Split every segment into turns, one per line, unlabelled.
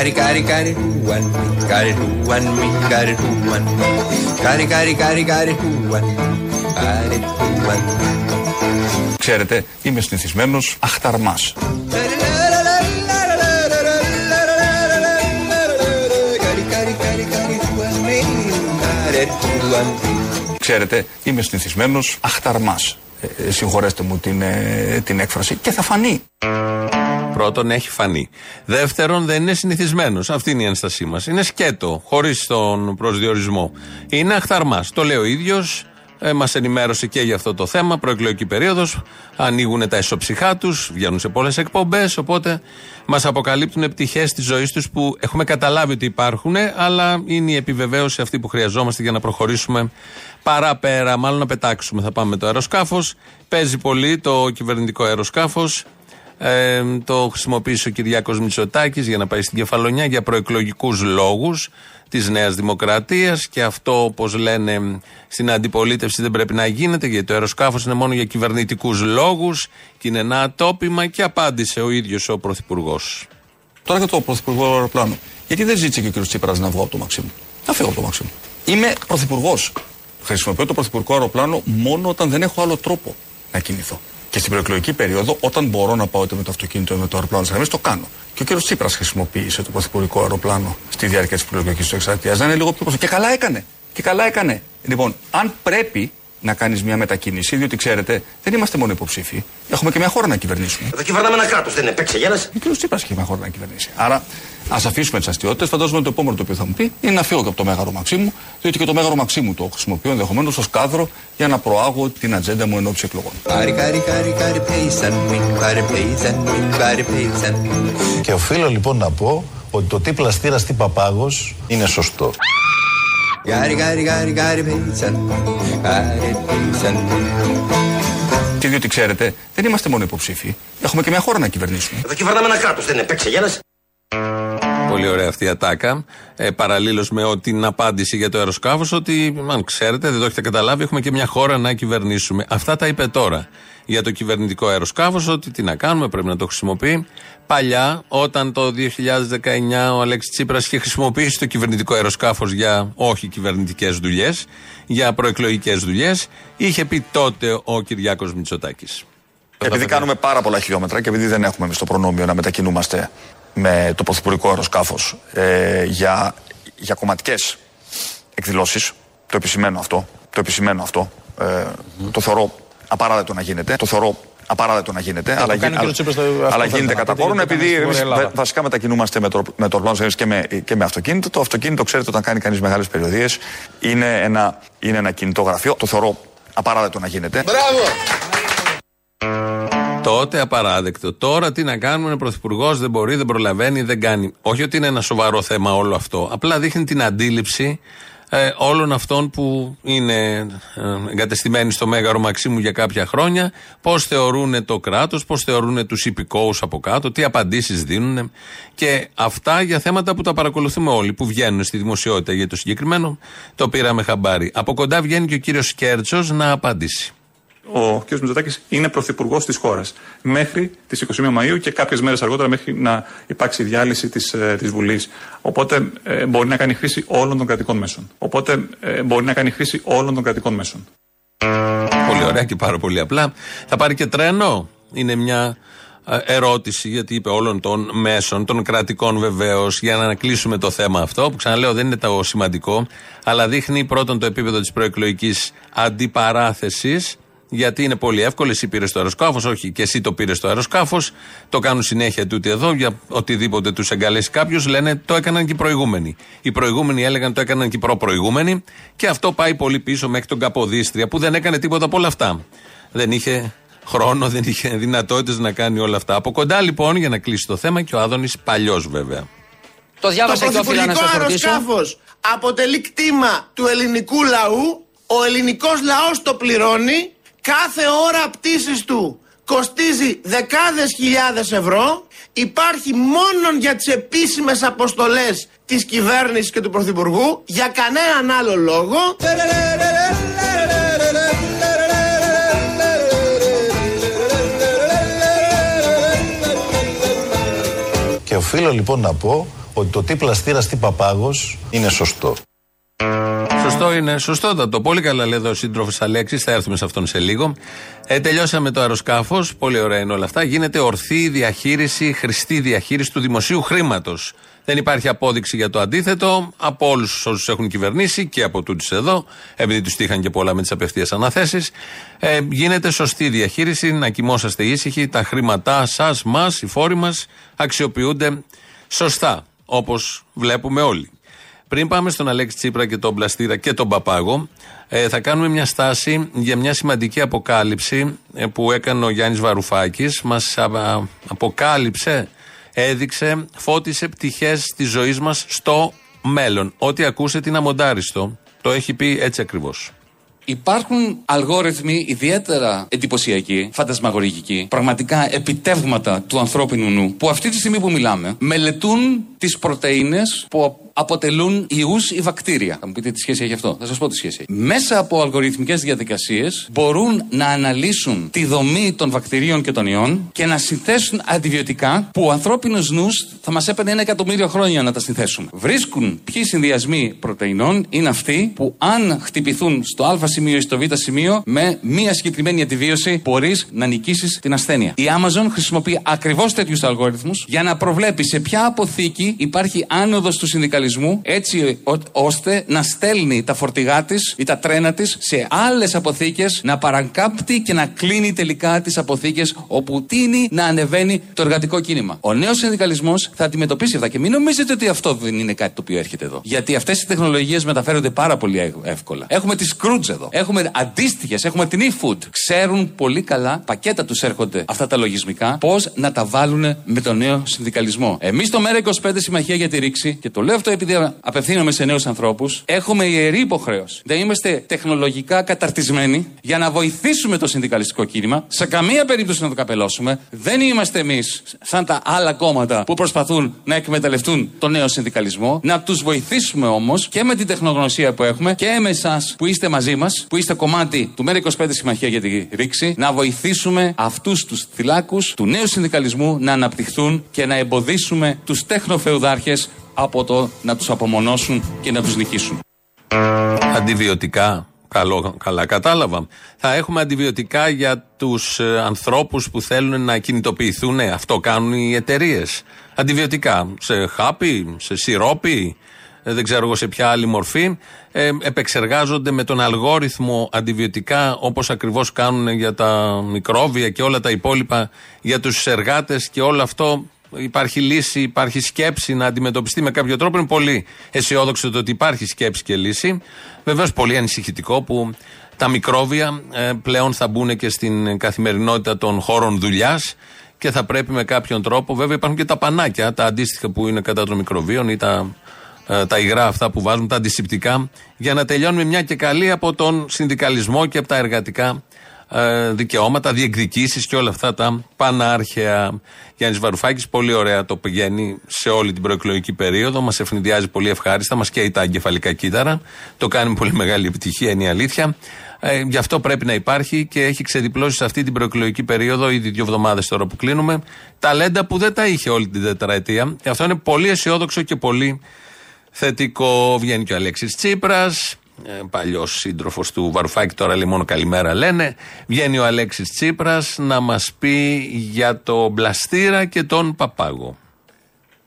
Κάρι, κάρι, κάρι, τουαν, κάρι, τουαν, κάρι, τουαν, κάρι, κάρι, κάρι, κάρι, τουαν, κάρι, τουαν.
Ξέρετε, είμαι συνηθισμένος αχταρμάς. Ξέρετε, είμαι συνηθισμένος αχταρμάς. Ε, ε, συγχωρέστε μου την, ε, την έκφραση και θα φανεί.
Πρώτον, έχει φανεί. Δεύτερον, δεν είναι συνηθισμένος. Αυτή είναι η ένστασή μας. Είναι σκέτο, χωρίς τον προσδιορισμό. Είναι αχθαρμάς. Το λέει ο ίδιος. Ε, μας ενημέρωσε και για αυτό το θέμα. Προεκλογική περίοδος. Ανοίγουν τα ισοψυχά τους. Βγαίνουν σε πολλές εκπομπές. Οπότε μας αποκαλύπτουν πτυχές της ζωής τους που έχουμε καταλάβει ότι υπάρχουν. Αλλά είναι η επιβεβαίωση αυτή που χρειαζόμαστε για να προχωρήσουμε παραπέρα. Μάλλον να πετάξουμε. Θα πάμε το αεροσκάφος. Παίζει πολύ το κυβερνητικό αεροσκάφος. Ε, το χρησιμοποίησε ο Κυριάκος Μητσοτάκης για να πάει στην Κεφαλονιά για προεκλογικούς λόγους της Νέας Δημοκρατίας και αυτό όπως λένε στην αντιπολίτευση δεν πρέπει να γίνεται γιατί το αεροσκάφος είναι μόνο για κυβερνητικούς λόγους και είναι ένα ατόπιμα και απάντησε ο ίδιος ο Πρωθυπουργός.
Τώρα για το Πρωθυπουργό αεροπλάνο. Γιατί δεν ζήτησε και ο κ. Τσίπρας να βγω από το Μαξίμου; Να φύγω από το Μαξίμου. Είμαι Πρωθυπουργός. Χρησιμοποιώ το Πρωθυπουργικό αεροπλάνο μόνο όταν δεν έχω άλλο τρόπο να κινηθώ. Και στην προεκλογική περίοδο, όταν μπορώ να πάω είτε με το αυτοκίνητο είτε με το αεροπλάνο της το κάνω. Και ο κ. Τσίπρας χρησιμοποίησε το πρωθυπουργικό αεροπλάνο στη διάρκεια της προεκλογικής του εξαρτία. Να είναι λίγο πιο προσωπικό. Και καλά έκανε. Και καλά έκανε. Λοιπόν, αν πρέπει να κάνεις μια μετακίνηση, διότι ξέρετε, δεν είμαστε μόνο υποψήφοι. Έχουμε και μια χώρα να κυβερνήσουμε.
Εδώ κυβερνάμε ένα κράτος, δεν είναι παίξε γέλα.
Ο κ. Τσίπρα έχει μια χώρα να κυβερνήσει. Άρα, ας αφήσουμε τις αστείωτε. Φαντάζομαι το επόμενο το οποίο θα μου πει είναι να φύγω και από το μέγαρο Μαξίμου, διότι και το μέγαρο Μαξίμου το χρησιμοποιώ ενδεχομένως ως κάδρο για να προάγω την ατζέντα μου εν ώψη εκλογών.
Και οφείλω λοιπόν να πω ότι το τι πλαστήρα τι παπάγος είναι σωστό.
Και διότι ξέρετε, δεν είμαστε μόνο υποψήφοι. Έχουμε και μια χώρα να κυβερνήσουμε.
Εδώ κυβερνάμε ένα κράτος, δεν είναι παίξε γέλας.
Πολύ ωραία αυτή η ατάκα. Ε, Παραλλήλως με ό, την απάντηση για το αεροσκάφος, ότι αν ξέρετε, δεν το έχετε καταλάβει, έχουμε και μια χώρα να κυβερνήσουμε. Αυτά τα είπε τώρα για το κυβερνητικό αεροσκάφος, ότι τι να κάνουμε, πρέπει να το χρησιμοποιεί. Παλιά, όταν το 2019 ο Αλέξης Τσίπρας είχε χρησιμοποιήσει το κυβερνητικό αεροσκάφος για όχι κυβερνητικές δουλειές, για προεκλογικές δουλειές, είχε πει τότε ο Κυριάκος Μητσοτάκης.
Επειδή κάνουμε πάρα πολλά χιλιόμετρα και επειδή δεν έχουμε εμείς το προνόμιο να μετακινούμαστε με το πρωθυπουργικό αεροσκάφος ε, για, για κομματικές εκδηλώσεις, το επισημαίνω αυτό. Το επισημαίνω αυτό. Ε, Το θεωρώ απαράδεκτο να γίνεται. Το θεωρώ απαράδεκτο να γίνεται. αλλά, γι, αλλά, αλλά γίνεται κατά κόρον, επειδή εμείς βασικά μετακινούμαστε με το, με το πλάνο και με, και με αυτοκίνητο. Το αυτοκίνητο, ξέρετε, όταν κάνει κανείς μεγάλες περιοδίες, είναι ένα, είναι ένα κινητό γραφείο. Το θεωρώ απαράδεκτο να γίνεται.
Μπράβο!
Τότε απαράδεκτο. Τώρα τι να κάνουμε, ο Πρωθυπουργός δεν μπορεί, δεν προλαβαίνει, δεν κάνει. Όχι ότι είναι ένα σοβαρό θέμα όλο αυτό. Απλά δείχνει την αντίληψη ε, όλων αυτών που είναι ε, εγκατεστημένοι στο Μέγαρο Μαξίμου για κάποια χρόνια, πώς θεωρούν το κράτος, πώς θεωρούν τους υπηκόους από κάτω, τι απαντήσεις δίνουν. Και αυτά για θέματα που τα παρακολουθούμε όλοι, που βγαίνουν στη δημοσιότητα για το συγκεκριμένο, το πήραμε χαμπάρι. Από κοντά βγαίνει και ο κύριος Κέρτσος να απαντήσει
ο κ. Μητσοτάκης είναι πρωθυπουργός της χώρας μέχρι τις 21 Μαου και κάποιες μέρες αργότερα μέχρι να υπάρξει η διάλυση της της ε, Βουλής. Οπότε ε, μπορεί να κάνει χρήση όλων των κρατικών μέσων. Οπότε ε, μπορεί να κάνει χρήση όλων των κρατικών μέσων.
Πολύ ωραία και πάρα πολύ απλά. Θα πάρει και τρένο; Είναι μια ερώτηση, γιατί είπε όλων των μέσων, των κρατικών βεβαίως, για να κλείσουμε το θέμα αυτό, που ξαναλέω δεν είναι το σημαντικό, αλλά δείχνει πρώτον το επίπεδο της προεκλογικής αντιπαράθεσης γιατί είναι πολύ εύκολο. Εσύ πήρες το αεροσκάφος, όχι και εσύ το πήρες το αεροσκάφος. Το κάνουν συνέχεια τούτοι εδώ για οτιδήποτε τους εγκαλέσει κάποιος. Λένε το έκαναν και οι προηγούμενοι. Οι προηγούμενοι έλεγαν το έκαναν και οι προ-προηγούμενοι. Και αυτό πάει πολύ πίσω μέχρι τον Καποδίστρια που δεν έκανε τίποτα από όλα αυτά. Δεν είχε χρόνο, δεν είχε δυνατότητες να κάνει όλα αυτά. Από κοντά λοιπόν για να κλείσει το θέμα και ο Άδωνης παλιός βέβαια.
Το διάβασα
το και να αεροσκάφος αποτελεί κτήμα του ελληνικού λαού. Ο ελληνικός λαός το πληρώνει κάθε ώρα πτήσης του κοστίζει δεκάδες χιλιάδες ευρώ υπάρχει μόνο για τις επίσημες αποστολές της κυβέρνησης και του Πρωθυπουργού για κανέναν άλλο λόγο
Και οφείλω λοιπόν να πω ότι το τι πλαστήρας τι παπάγος είναι σωστό.
Σωστό είναι, σωστότατο. Πολύ καλά λέει εδώ ο σύντροφος Αλέξης. Θα έρθουμε σε αυτόν σε λίγο. Ε, τελειώσαμε το αεροσκάφος. Πολύ ωραία είναι όλα αυτά. Γίνεται ορθή διαχείριση, χρηστή διαχείριση του δημοσίου χρήματος. Δεν υπάρχει απόδειξη για το αντίθετο από όλους όσους έχουν κυβερνήσει και από τούτους εδώ, επειδή τους τύχαν και πολλά με τις απευθείας αναθέσεις. Ε, γίνεται σωστή διαχείριση, να κοιμόσαστε ήσυχοι. Τα χρήματά σας, μας, οι φόροι μας αξιοποιούνται σωστά, όπως βλέπουμε όλοι. Πριν πάμε στον Αλέξη Τσίπρα και τον Πλαστήρα και τον Παπάγο, ε, θα κάνουμε μια στάση για μια σημαντική αποκάλυψη ε, που έκανε ο Γιάννης Βαρουφάκης. Μας α, αποκάλυψε, έδειξε, φώτισε πτυχές της ζωής μας στο μέλλον. Ό,τι ακούσετε είναι αμοντάριστο. Το έχει πει έτσι ακριβώς.
Υπάρχουν αλγόριθμοι ιδιαίτερα εντυπωσιακοί, φαντασμαγορικοί, πραγματικά επιτεύγματα του ανθρώπινου νου, που αυτή τη στιγμή που μιλάμε μελετούν τις πρωτενε που αποτελούν ιούς ή βακτήρια. Θα μου πείτε τι σχέση έχει αυτό. Θα σας πω τι σχέση έχει. Μέσα από αλγοριθμικές διαδικασίες μπορούν να αναλύσουν τη δομή των βακτηρίων και των ιών και να συνθέσουν αντιβιωτικά που ο ανθρώπινος νους θα μας έπαιρνε ένα εκατομμύριο χρόνια να τα συνθέσουμε. Βρίσκουν ποιοι συνδυασμοί πρωτεϊνών είναι αυτοί που αν χτυπηθούν στο α σημείο ή στο β σημείο με μία συγκεκριμένη αντιβίωση μπορείς να νικήσεις την ασθένεια. Η Amazon χρησιμοποιεί ακριβώς τέτοιους αλγόριθμους για να προβλέπει σε ποια αποθήκη υπάρχει άνοδος του συνδικαλισμού έτσι ό, ώστε να στέλνει τα φορτηγά της ή τα τρένα της σε άλλες αποθήκες, να παρακάμπτει και να κλείνει τελικά τις αποθήκες όπου τίνει να ανεβαίνει το εργατικό κίνημα. Ο νέος συνδικαλισμός θα αντιμετωπίσει αυτά και μην νομίζετε ότι αυτό δεν είναι κάτι το οποίο έρχεται εδώ. Γιατί αυτές οι τεχνολογίες μεταφέρονται πάρα πολύ εύκολα. Έχουμε τη Scrooge εδώ. Έχουμε αντίστοιχες, έχουμε την eFood. Ξέρουν πολύ καλά, πακέτα τους έρχονται αυτά τα λογισμικά, πώς να τα βάλουν με τον νέο συνδικαλισμό. Εμείς το Μέρα 25 τη Συμμαχία για τη Ρήξη, και το λέω αυτό επειδή απευθύνομαι σε νέους ανθρώπους, έχουμε ιερή υποχρέωση να είμαστε τεχνολογικά καταρτισμένοι για να βοηθήσουμε το συνδικαλιστικό κίνημα. Σε καμία περίπτωση να το καπελώσουμε. Δεν είμαστε εμείς σαν τα άλλα κόμματα που προσπαθούν να εκμεταλλευτούν το νέο συνδικαλισμό. Να τους βοηθήσουμε όμως και με την τεχνογνωσία που έχουμε και με εσάς που είστε μαζί μας, που είστε κομμάτι του ΜΕΡΑ25 Συμμαχία για τη Ρήξη, να βοηθήσουμε αυτούς τους θυλάκους του νέου συνδικαλισμού να αναπτυχθούν και να εμποδίσουμε τους τέχνοφερ τεχνοφεουδάρχε από το να τους απομονώσουν και να τους νικήσουν.
Αντιβιωτικά. Καλό, καλά κατάλαβα. Θα έχουμε αντιβιωτικά για τους ε, ανθρώπους που θέλουν να κινητοποιηθούν. Αυτό κάνουν οι εταιρείες. Αντιβιωτικά. Σε χάπι, σε σιρόπι, ε, δεν ξέρω εγώ σε ποια άλλη μορφή, ε, επεξεργάζονται με τον αλγόριθμο αντιβιωτικά όπως ακριβώς κάνουν για τα μικρόβια και όλα τα υπόλοιπα για τους εργάτες και όλο αυτό υπάρχει λύση, υπάρχει σκέψη να αντιμετωπιστεί με κάποιο τρόπο. Είναι πολύ αισιόδοξο το ότι υπάρχει σκέψη και λύση. Βεβαίως πολύ ανησυχητικό που τα μικρόβια ε, πλέον θα μπουν και στην καθημερινότητα των χώρων δουλειάς και θα πρέπει με κάποιον τρόπο. Βέβαια υπάρχουν και τα πανάκια, τα αντίστοιχα που είναι κατά των μικροβίων ή τα ε, τα υγρά αυτά που βάζουν, τα αντισηπτικά, για να τελειώνουμε μια και καλή από τον συνδικαλισμό και από τα εργατικά ε, δικαιώματα, διεκδικήσεις και όλα αυτά τα πανάρχαια. Γιάννης Βαρουφάκης, πολύ ωραία το πηγαίνει σε όλη την προεκλογική περίοδο. Μας ευνηδιάζει πολύ ευχάριστα, μας καίει τα εγκεφαλικά κύτταρα. Το κάνει με πολύ μεγάλη επιτυχία, είναι η αλήθεια. Ε, γι' αυτό πρέπει να υπάρχει και έχει ξεδιπλώσει σε αυτή την προεκλογική περίοδο, ήδη δύο εβδομάδες τώρα που κλείνουμε, ταλέντα που δεν τα είχε όλη την τετραετία. Και αυτό είναι πολύ αισιόδοξο και πολύ θετικό. Βγαίνει και ο Αλέξης Τσίπρας, ε, παλιός σύντροφος του Βαρουφάκη, τώρα λέει μόνο καλημέρα λένε. Βγαίνει ο Αλέξης Τσίπρας να μας πει για το Μπλαστήρα και τον Παπάγο.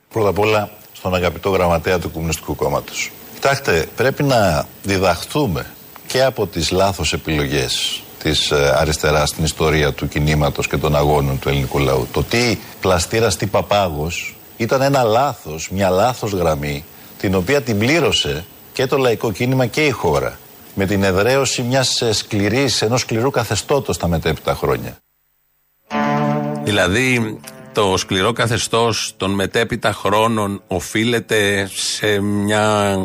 Πρώτα απ' όλα στον αγαπητό γραμματέα του Κομμουνιστικού Κόμματος. Κοιτάξτε, πρέπει να διδαχθούμε και από τις λάθος επιλογές της ε, αριστεράς στην ιστορία του κινήματος και των αγώνων του ελληνικού λαού. Το τι πλαστήρας, τι παπάγος ήταν ένα λάθος, μια λάθος γραμμή την οποία την πλήρωσε και το λαϊκό κίνημα και η χώρα με την εδραίωση μιας ε, σκληρής, ενός σκληρού καθεστώτος τα μετέπειτα χρόνια.
Δηλαδή το σκληρό καθεστώς των μετέπειτα χρόνων οφείλεται σε μια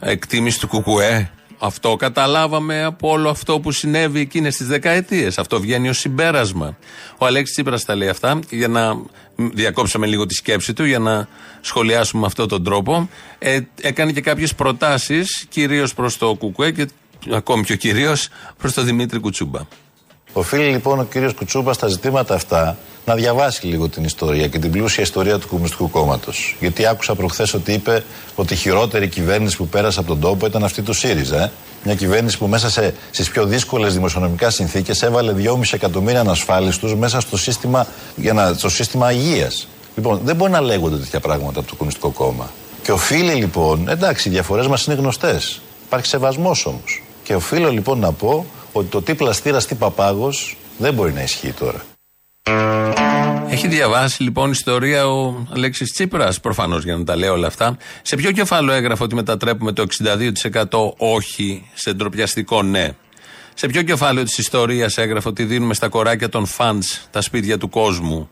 εκτίμηση του Κουκουέ αυτό καταλάβαμε από όλο αυτό που συνέβη εκείνες τις δεκαετίες. Αυτό βγαίνει ως συμπέρασμα. Ο Αλέξης Τσίπρας τα λέει αυτά για να διακόψαμε λίγο τη σκέψη του για να σχολιάσουμε με αυτόν τον τρόπο. Ε, έκανε και κάποιες προτάσεις, κυρίως προς το Κουκουέ και ακόμη πιο κυρίως προς τον Δημήτρη Κουτσούμπα.
Οφείλει λοιπόν ο κύριος Κουτσούμπας στα ζητήματα αυτά να διαβάσει λίγο την ιστορία και την πλούσια ιστορία του Κομμουνιστικού Κόμματος. Γιατί άκουσα προχθές ότι είπε ότι η χειρότερη κυβέρνηση που πέρασε από τον τόπο ήταν αυτή του ΣΥΡΙΖΑ. Ε; Μια κυβέρνηση που μέσα στις πιο δύσκολες δημοσιονομικά συνθήκες έβαλε 2,5 εκατομμύρια ανασφάλιστους μέσα στο σύστημα, για να, στο σύστημα υγείας. Λοιπόν, δεν μπορεί να λέγονται τέτοια πράγματα από το Κομμουνιστικό Κόμμα. Και οφείλει λοιπόν, εντάξει, οι διαφορές μας είναι γνωστές. Υπάρχει σεβασμός όμως. Και οφείλω λοιπόν να πω ότι το τι πλαστήρας, τι παπάγος δεν μπορεί να ισχύει τώρα.
Έχει διαβάσει λοιπόν ιστορία ο Αλέξης Τσίπρας, προφανώς για να τα λέω όλα αυτά. Σε ποιο κεφάλαιο έγραφε ότι μετατρέπουμε το 62% όχι σε ντροπιαστικό ναι; Σε ποιο κεφάλαιο της ιστορίας έγραφε ότι δίνουμε στα κοράκια των φαντ τα σπίτια του κόσμου;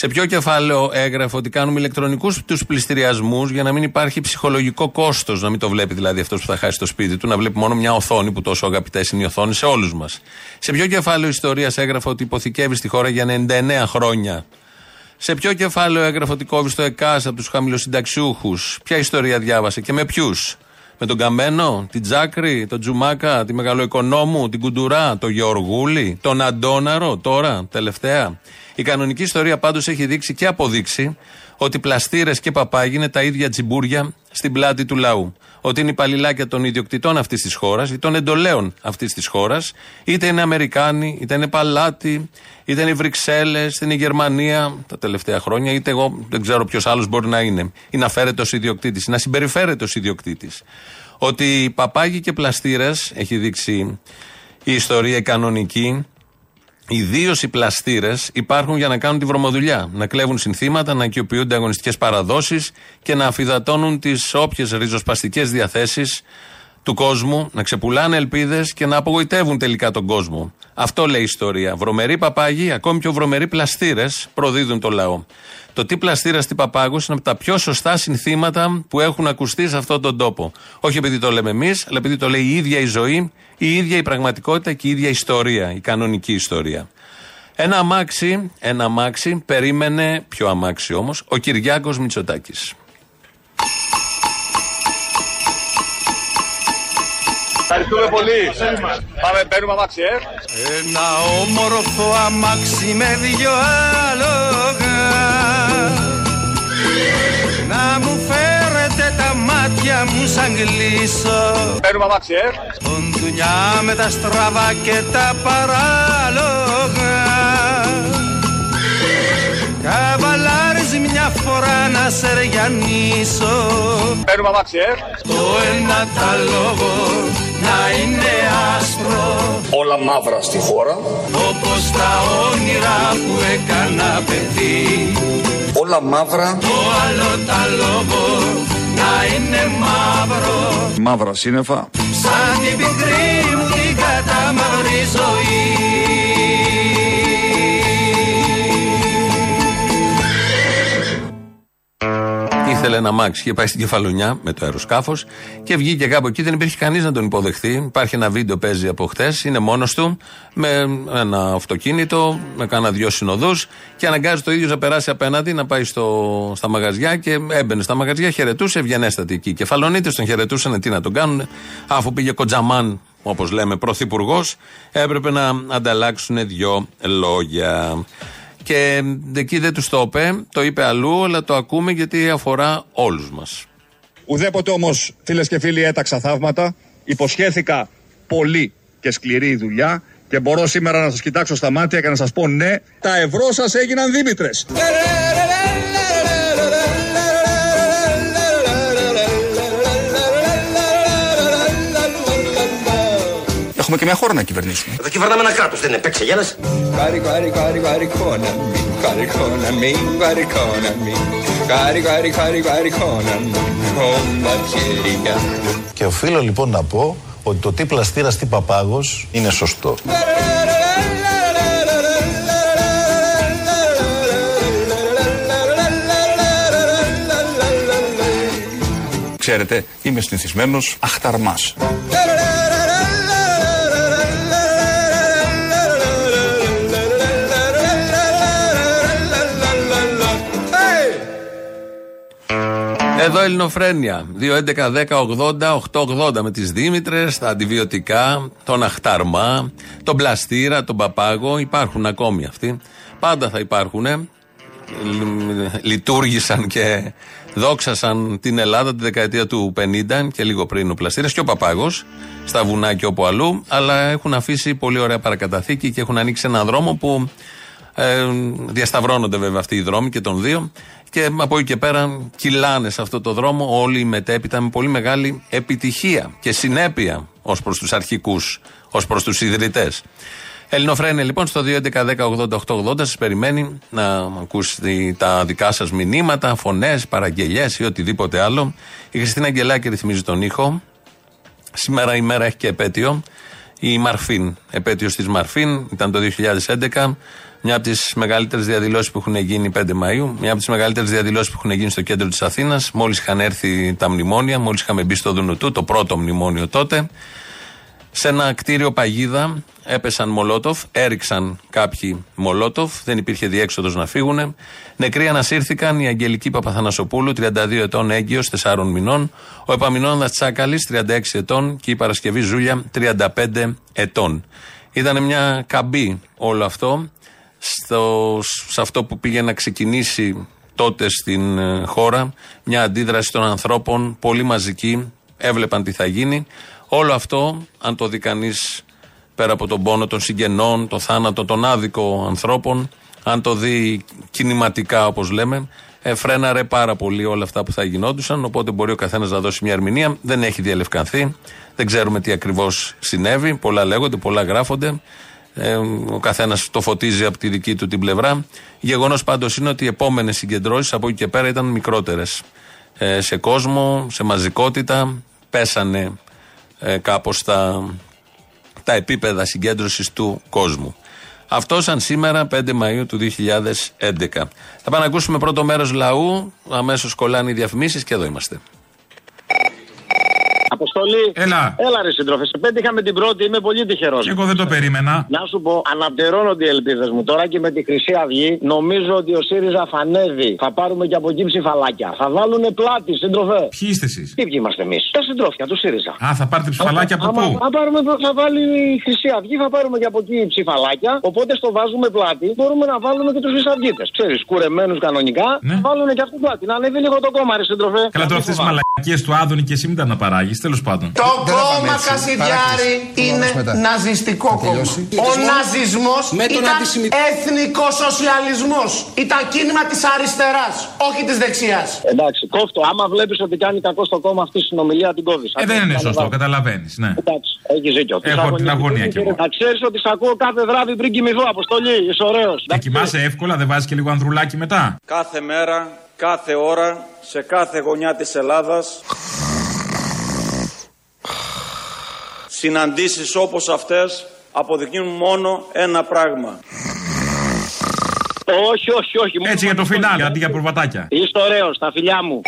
Σε ποιο κεφάλαιο έγραφε ότι κάνουμε ηλεκτρονικούς τους πληστηριασμούς για να μην υπάρχει ψυχολογικό κόστος, να μην το βλέπει δηλαδή αυτός που θα χάσει το σπίτι του, να βλέπει μόνο μια οθόνη που τόσο αγαπητές είναι οι οθόνη σε όλους μας. Σε ποιο κεφάλαιο ιστορίας έγραφε ότι υποθηκεύει στη χώρα για 99 χρόνια; Σε ποιο κεφάλαιο έγραφε ότι κόβεις το ΕΚΑΣ από τους χαμηλοσυνταξιούχους; Ποια ιστορία διάβασε και με ποιους; Με τον Καμένο, την Τζάκρη, τον Τζουμάκα, τη Μεγαλοοικονόμου, την Κουντουρά, τον Γεωργούλη, τον Αντόναρο, τώρα, τελευταία; Η κανονική ιστορία πάντως έχει δείξει και αποδείξει ότι πλαστήρες και παπάγι είναι τα ίδια τσιμπούρια στην πλάτη του λαού. Ότι είναι υπαλληλάκια των ιδιοκτητών αυτής της χώρας ή των εντολέων αυτής της χώρας, είτε είναι Αμερικάνοι, είτε είναι Παλάτι, είτε είναι οι Βρυξέλλες, είτε είναι η Γερμανία τα τελευταία χρόνια, είτε εγώ δεν ξέρω ποιος άλλος μπορεί να είναι. Ή να φέρεται ως ιδιοκτήτης, ή να συμπεριφέρεται ως ιδιοκτήτης. Ότι παπάγι και πλαστήρες, έχει δείξει η ιστορία κανονική, Ιδίως οι πλαστήρες υπάρχουν για να κάνουν τη βρωμοδουλειά. Να κλέβουν συνθήματα, να οικειοποιούνται αγωνιστικές παραδόσεις και να αφιδατώνουν τις όποιες ριζοσπαστικές διαθέσεις του κόσμου, να ξεπουλάνε ελπίδες και να απογοητεύουν τελικά τον κόσμο. Αυτό λέει η ιστορία. Βρωμεροί παπάγοι, ακόμη πιο βρωμεροί πλαστήρες, προδίδουν το λαό. Το τι πλαστήρα τι παπάγους είναι από τα πιο σωστά συνθήματα που έχουν ακουστεί σε αυτόν τον τόπο. Όχι επειδή το λέμε εμείς, αλλά επειδή το λέει η ίδια η ζωή, η ίδια η πραγματικότητα και η ίδια η ιστορία, η κανονική ιστορία. Ένα αμάξι, ένα αμάξι, περίμενε, πιο αμάξι όμως, ο Κυριάκος Μητσοτάκης.
Ευχαριστούμε πολύ. Πάμε, παίρνουμε αμάξι, ε.
Ένα όμορφο αμάξι με δυο άλογα Να μου φέρετε τα μάτια μου σαν κλείσω
Παίρνουμε αμάξι, ε.
Τον δουλειά με τα στραβά και τα παράλογα Καβαλάρεις μια φορά να σε ρεγιανίσω
Παίρνουμε αμάξι, ε.
Το ένα τα λόγο να είναι άσπρο
Όλα μαύρα στη χώρα.
Όπως τα όνειρα που έκανα παιδί
Όλα μαύρα.
Το άλλο τα λόγο να είναι μαύρο
Μαύρα σύννεφα.
Σαν την πικρή μου την καταμαύρη
Ήθελε ένα μάξι, είχε πάει στην κεφαλονιά με το αεροσκάφος και βγήκε κάπου εκεί. Δεν υπήρχε κανείς να τον υποδεχθεί. Υπάρχει ένα βίντεο παίζει από χτες. Είναι μόνος του με ένα αυτοκίνητο, με κάνα δυο συνοδούς και αναγκάζει το ίδιος να περάσει απέναντι, να πάει στο, στα μαγαζιά και έμπαινε στα μαγαζιά, χαιρετούσε, ευγενέστατη εκεί. Οι κεφαλονίτες τον χαιρετούσαν, τι να τον κάνουν, αφού πήγε κοντζαμάν, όπως λέμε, πρωθυπουργός, έπρεπε να ανταλλάξουν δυο λόγια. Και εκεί δεν τους το είπε, το είπε αλλού, αλλά το ακούμε γιατί αφορά όλους μας.
Ουδέποτε όμως, φίλες και φίλοι, έταξα θαύματα. Υποσχέθηκα πολύ και σκληρή δουλειά και μπορώ σήμερα να σας κοιτάξω στα μάτια και να σας πω ναι, τα ευρώ σας έγιναν Δήμητρε.
Έχουμε και μια χώρα να κυβερνήσουμε.
Εδώ κυβερνάμε ένα κράτος, δεν είναι παίξε γέλας.
Κάρι, κάρι, κάρι, κάρι, κόνα μη, κάρι, κόνα μη, κάρι, κόνα μη. Κάρι, κάρι, κάρι, κάρι, κόνα μη, κόμμα χέρια.
Και οφείλω λοιπόν να πω ότι το τι πλαστήρας τι παπάγος είναι σωστό.
Ξέρετε, είμαι συνηθισμένος αχταρμάς.
Εδώ Ελληνοφρένια. 2.11.10.80.880 με τις Δήμητρες, τα αντιβιωτικά, τον αχτάρμα, τον πλαστήρα, τον παπάγο. Υπάρχουν ακόμη αυτοί. Πάντα θα υπάρχουν. Λειτουργήσαν και δόξασαν την Ελλάδα τη δεκαετία του 50 και λίγο πριν ο πλαστήρας και ο παπάγος στα βουνά και όπου αλλού. Αλλά έχουν αφήσει πολύ ωραία παρακαταθήκη και έχουν ανοίξει έναν δρόμο που ε, διασταυρώνονται βέβαια αυτοί οι δρόμοι και των δύο. Και από εκεί και πέρα κυλάνε σε αυτό το δρόμο όλοι μετέπειτα με πολύ μεγάλη επιτυχία και συνέπεια ως προς τους αρχικούς, ως προς τους ιδρυτές. Ελληνοφρένια λοιπόν στο 2.11.10.80.880 σας περιμένει να ακούσει τα δικά σας μηνύματα, φωνές, παραγγελίε ή οτιδήποτε άλλο. Η Χριστίνα Αγγελάκη ρυθμίζει τον ήχο. Σήμερα η μέρα έχει και επέτειο. Η Μαρφίν, επέτειος της Μαρφίν, ήταν το 2011. Μια από τις μεγαλύτερες διαδηλώσεις που έχουν γίνει 5 Μαου, μια από τις μεγαλύτερες διαδηλώσεις που έχουν γίνει στο κέντρο της Αθήνας. Μόλις είχαν έρθει τα μνημόνια, μόλις είχαμε μπει στο Δουνουτού, το πρώτο μνημόνιο τότε. Σε ένα κτίριο παγίδα έπεσαν Μολότοφ, έριξαν κάποιοι Μολότοφ, δεν υπήρχε διέξοδος να φύγουν. Νεκροί ανασύρθηκαν η Αγγελική Παπαθανασοπούλου, 32 ετών έγκυος, 4 μηνών, ο Επαμινώντα Τσάκαλης, 36 ετών και η Παρασκευή Ζούλια, 35 ετών. Ήταν μια καμπή όλο αυτό στο, σε αυτό που πήγε να ξεκινήσει τότε στην ε, χώρα, μια αντίδραση των ανθρώπων πολύ μαζική, έβλεπαν τι θα γίνει. Όλο αυτό, αν το δει κανείς πέρα από τον πόνο των συγγενών, το θάνατο των άδικων ανθρώπων, αν το δει κινηματικά όπως λέμε, ε, φρέναρε πάρα πολύ όλα αυτά που θα γινόντουσαν. Οπότε μπορεί ο καθένας να δώσει μια ερμηνεία. Δεν έχει διαλευκανθεί. Δεν ξέρουμε τι ακριβώς συνέβη. Πολλά λέγονται, πολλά γράφονται. Ε, ο καθένας το φωτίζει από τη δική του την πλευρά. Γεγονός πάντως είναι ότι οι επόμενες συγκεντρώσεις από εκεί και πέρα ήταν μικρότερες. Ε, σε κόσμο, σε μαζικότητα. Πέσανε ε, κάπως τα, τα επίπεδα συγκέντρωσης του κόσμου. Αυτό σαν σήμερα 5 Μαΐου του 2011. Θα πάμε να ακούσουμε πρώτο μέρος λαού, αμέσως κολλάνε οι διαφημίσεις και εδώ είμαστε.
Αποστολή.
Έλα.
Έλα, ρε σύντροφε. Σε πέτυχα με την πρώτη, είμαι πολύ τυχερός.
Εγώ δεν το περίμενα.
Να σου πω, αναπτερώνονται οι ελπίδες μου τώρα και με τη Χρυσή Αυγή. Νομίζω ότι ο ΣΥΡΙΖΑ φανεύει. Θα πάρουμε και από εκεί ψηφαλάκια. Θα βάλουν πλάτη, σύντροφε.
Ποιοι είστε εσείς;
Τι ποιοι είμαστε εμείς; Τα συντρόφια του ΣΥΡΙΖΑ.
Α, θα πάρετε ψηφαλάκια από πού;
Θα, πάρουμε, θα βάλει η Χρυσή Αυγή, θα πάρουμε και από εκεί ψηφαλάκια. Οπότε στο βάζουμε πλάτη. Μπορούμε να βάλουμε και τους Χρυσαυγίτες. Ξέρεις, κουρεμένους κανονικά.
Ναι.
Βάλουν και αυτούς πλάτη. Να ανέβει λίγο το κόμμα, ρε σύντροφε.
Καλά, τώρα αυτές τις μαλακίες του Άδωνη και εσύ μην τα να παράγει, τέλος πάντων.
Το κόμμα Κασιδιάρη είναι ναζιστικό κόμμα. Ο ναζισμός ήταν εθνικοσοσιαλισμός. Ήταν κίνημα της αριστεράς, όχι της δεξιάς.
Εντάξει, κόφτο. Άμα βλέπεις ότι κάνει κακό στο κόμμα αυτή η συνομιλία, την κόβεις.
Ε, δεν είναι σωστό, καταλαβαίνεις, ναι.
Εντάξει, έχεις δίκιο.
Έχω την αγωνία κι εγώ.
Να ξέρεις ότι σ' ακούω κάθε βράδυ πριν κοιμηθώ. Αποστολή, είσαι ωραίος.
Και κοιμάσαι εύκολα, δεν βάζεις και λίγο ανδρουλάκι μετά.
Κάθε μέρα, κάθε ώρα, σε κάθε γωνιά της Ελλάδας συναντήσεις όπως αυτές αποδεικνύουν μόνο ένα πράγμα.
Όχι, όχι, όχι.
Έτσι για το φινάλι, αντί για προβατάκια.
Είστε ωραίος, τα φιλιά μου.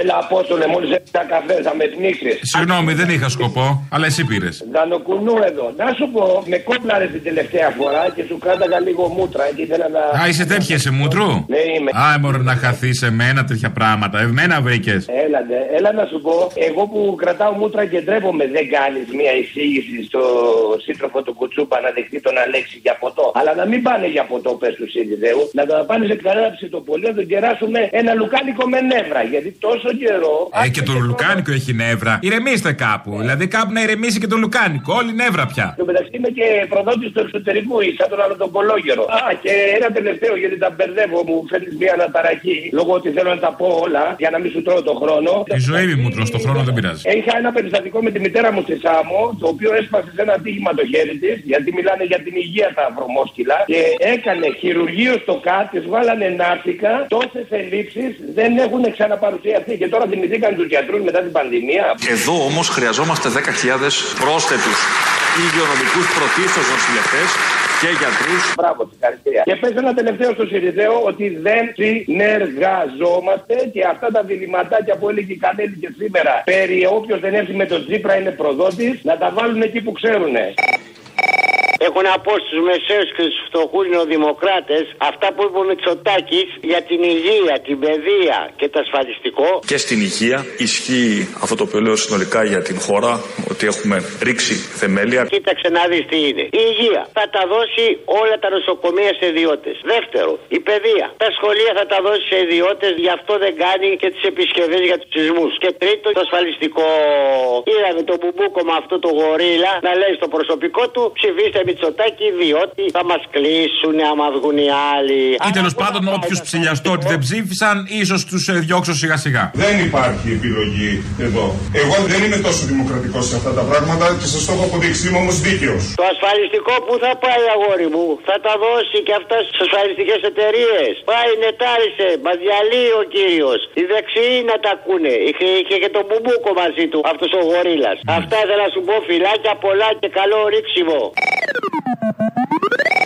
Έλα, Απόστολε, μόλις έπειτα καφές, θα με πνίξεις.
Συγγνώμη, δεν είχα σκοπό, αλλά εσύ πήρες.
Δανοκουνού εδώ. Να σου πω, με κόμπλαρε την τελευταία φορά και σου κράταγα λίγο μούτρα. Και ήθελα να.
Α, είσαι τέτοια σε μούτρου.
Ναι, είμαι.
Α, μωρέ να χαθείς σε μένα τέτοια πράγματα. Εμένα βρήκες.
Έλα, ναι. Έλα να σου πω, εγώ που κρατάω μούτρα και ντρέπομαι, δεν κάνεις μια εισήγηση στο σύντροφο του Κουτσούπα να δεχτεί τον Αλέξη για ποτό. Αλλά να μην πάνε για ποτό, πες του Σιριζέου, να το πάνε σε κανένα ψητοπολείο, να τον κεράσουμε ένα λουκάνικο με νεύρα. Γιατί τόσο καιρό.
Ε, και το λουκάνικο έχει νεύρα. Ηρεμήστε κάπου. Δηλαδή κάπου να ηρεμήσει και το λουκάνικο. Όλη νεύρα πια.
Στο μεταξύ είμαι και προδότης του εξωτερικού, σαν τον άλλο τον Πολόγερο. Α, και ένα τελευταίο γιατί τα μπερδεύω, μου φέρνεις μια αναταραχή. Λόγω ότι θέλω να τα πω όλα για να μην σου τρώω το χρόνο.
Η ζωή μου τρώ το χρόνο δεν πειράζει.
Είχα ένα περιστατικό με τη μητέρα μου στη Σάμο, το οποίο έσπασε σε ένα τύχημα το χέρι της, γιατί μιλάνε για την υγεία τα βρωμόσκυλα. Και έκανε χειρουργείο στο ΚΑΤ, της βάλανε νάρτικα, τόσες ελλείψεις δεν έχουν ξαναπαρουσιαστεί. Και τώρα θυμηθήκαν τους γιατρούς μετά την πανδημία.
Εδώ όμως χρειαζόμαστε 10.000 πρόσθετους υγειονομικούς πρωτίστως νοσηλευτές και γιατρούς.
Μπράβο, συγχαρητήρια. Και πες ένα τελευταίο στο Σιριζέο ότι δεν συνεργαζόμαστε και αυτά τα διληματάκια που έλεγε η Κανέλη και σήμερα περί όποιος δεν έρθει με τον Τζίπρα είναι προδότης να τα βάλουν εκεί που ξέρουν.
Έχω να πω στου μεσαίους και στου φτωχούς νεοδημοκράτες αυτά που είπε ο Μητσοτάκης για την υγεία, την παιδεία και το ασφαλιστικό.
Και στην υγεία ισχύει αυτό το οποίο λέω συνολικά για την χώρα, ότι έχουμε ρίξει θεμέλια.
Κοίταξε να δεις τι είναι. Η υγεία θα τα δώσει όλα τα νοσοκομεία σε ιδιώτες. Δεύτερο, η παιδεία. Τα σχολεία θα τα δώσει σε ιδιώτες, γι' αυτό δεν κάνει και τις επισκευές για τους σεισμούς. Και τρίτο, το ασφαλιστικό. Είδαμε τον μπουμπούκο με αυτό το γορίλα να λέει στο προσωπικό του ψηφίστε Μητσοτάκη διότι θα μας κλείσουν άμα βγουν οι άλλοι.
Ή τέλο πάντων, όποιου ψηλιαστώ ότι δεν ψήφισαν, ίσως τους διώξω σιγά σιγά.
Δεν υπάρχει επιλογή εδώ. Εγώ δεν είμαι τόσο δημοκρατικός σε αυτά τα πράγματα και σα το έχω αποδείξει. Είμαι όμως δίκαιος.
Το ασφαλιστικό που θα πάει, αγόρι μου, θα τα δώσει και αυτά στι ασφαλιστικές εταιρείες. Πάει, νετάρισε, μας διαλύει ο κύριος. Οι δεξιοί να τα ακούνε. Είχε, είχε και τον μπουμπούκο μαζί του, αυτός ο γορίλας. Αυτά ήθελα να σου πω φυλάκια πολλά και καλό ρίξιμο.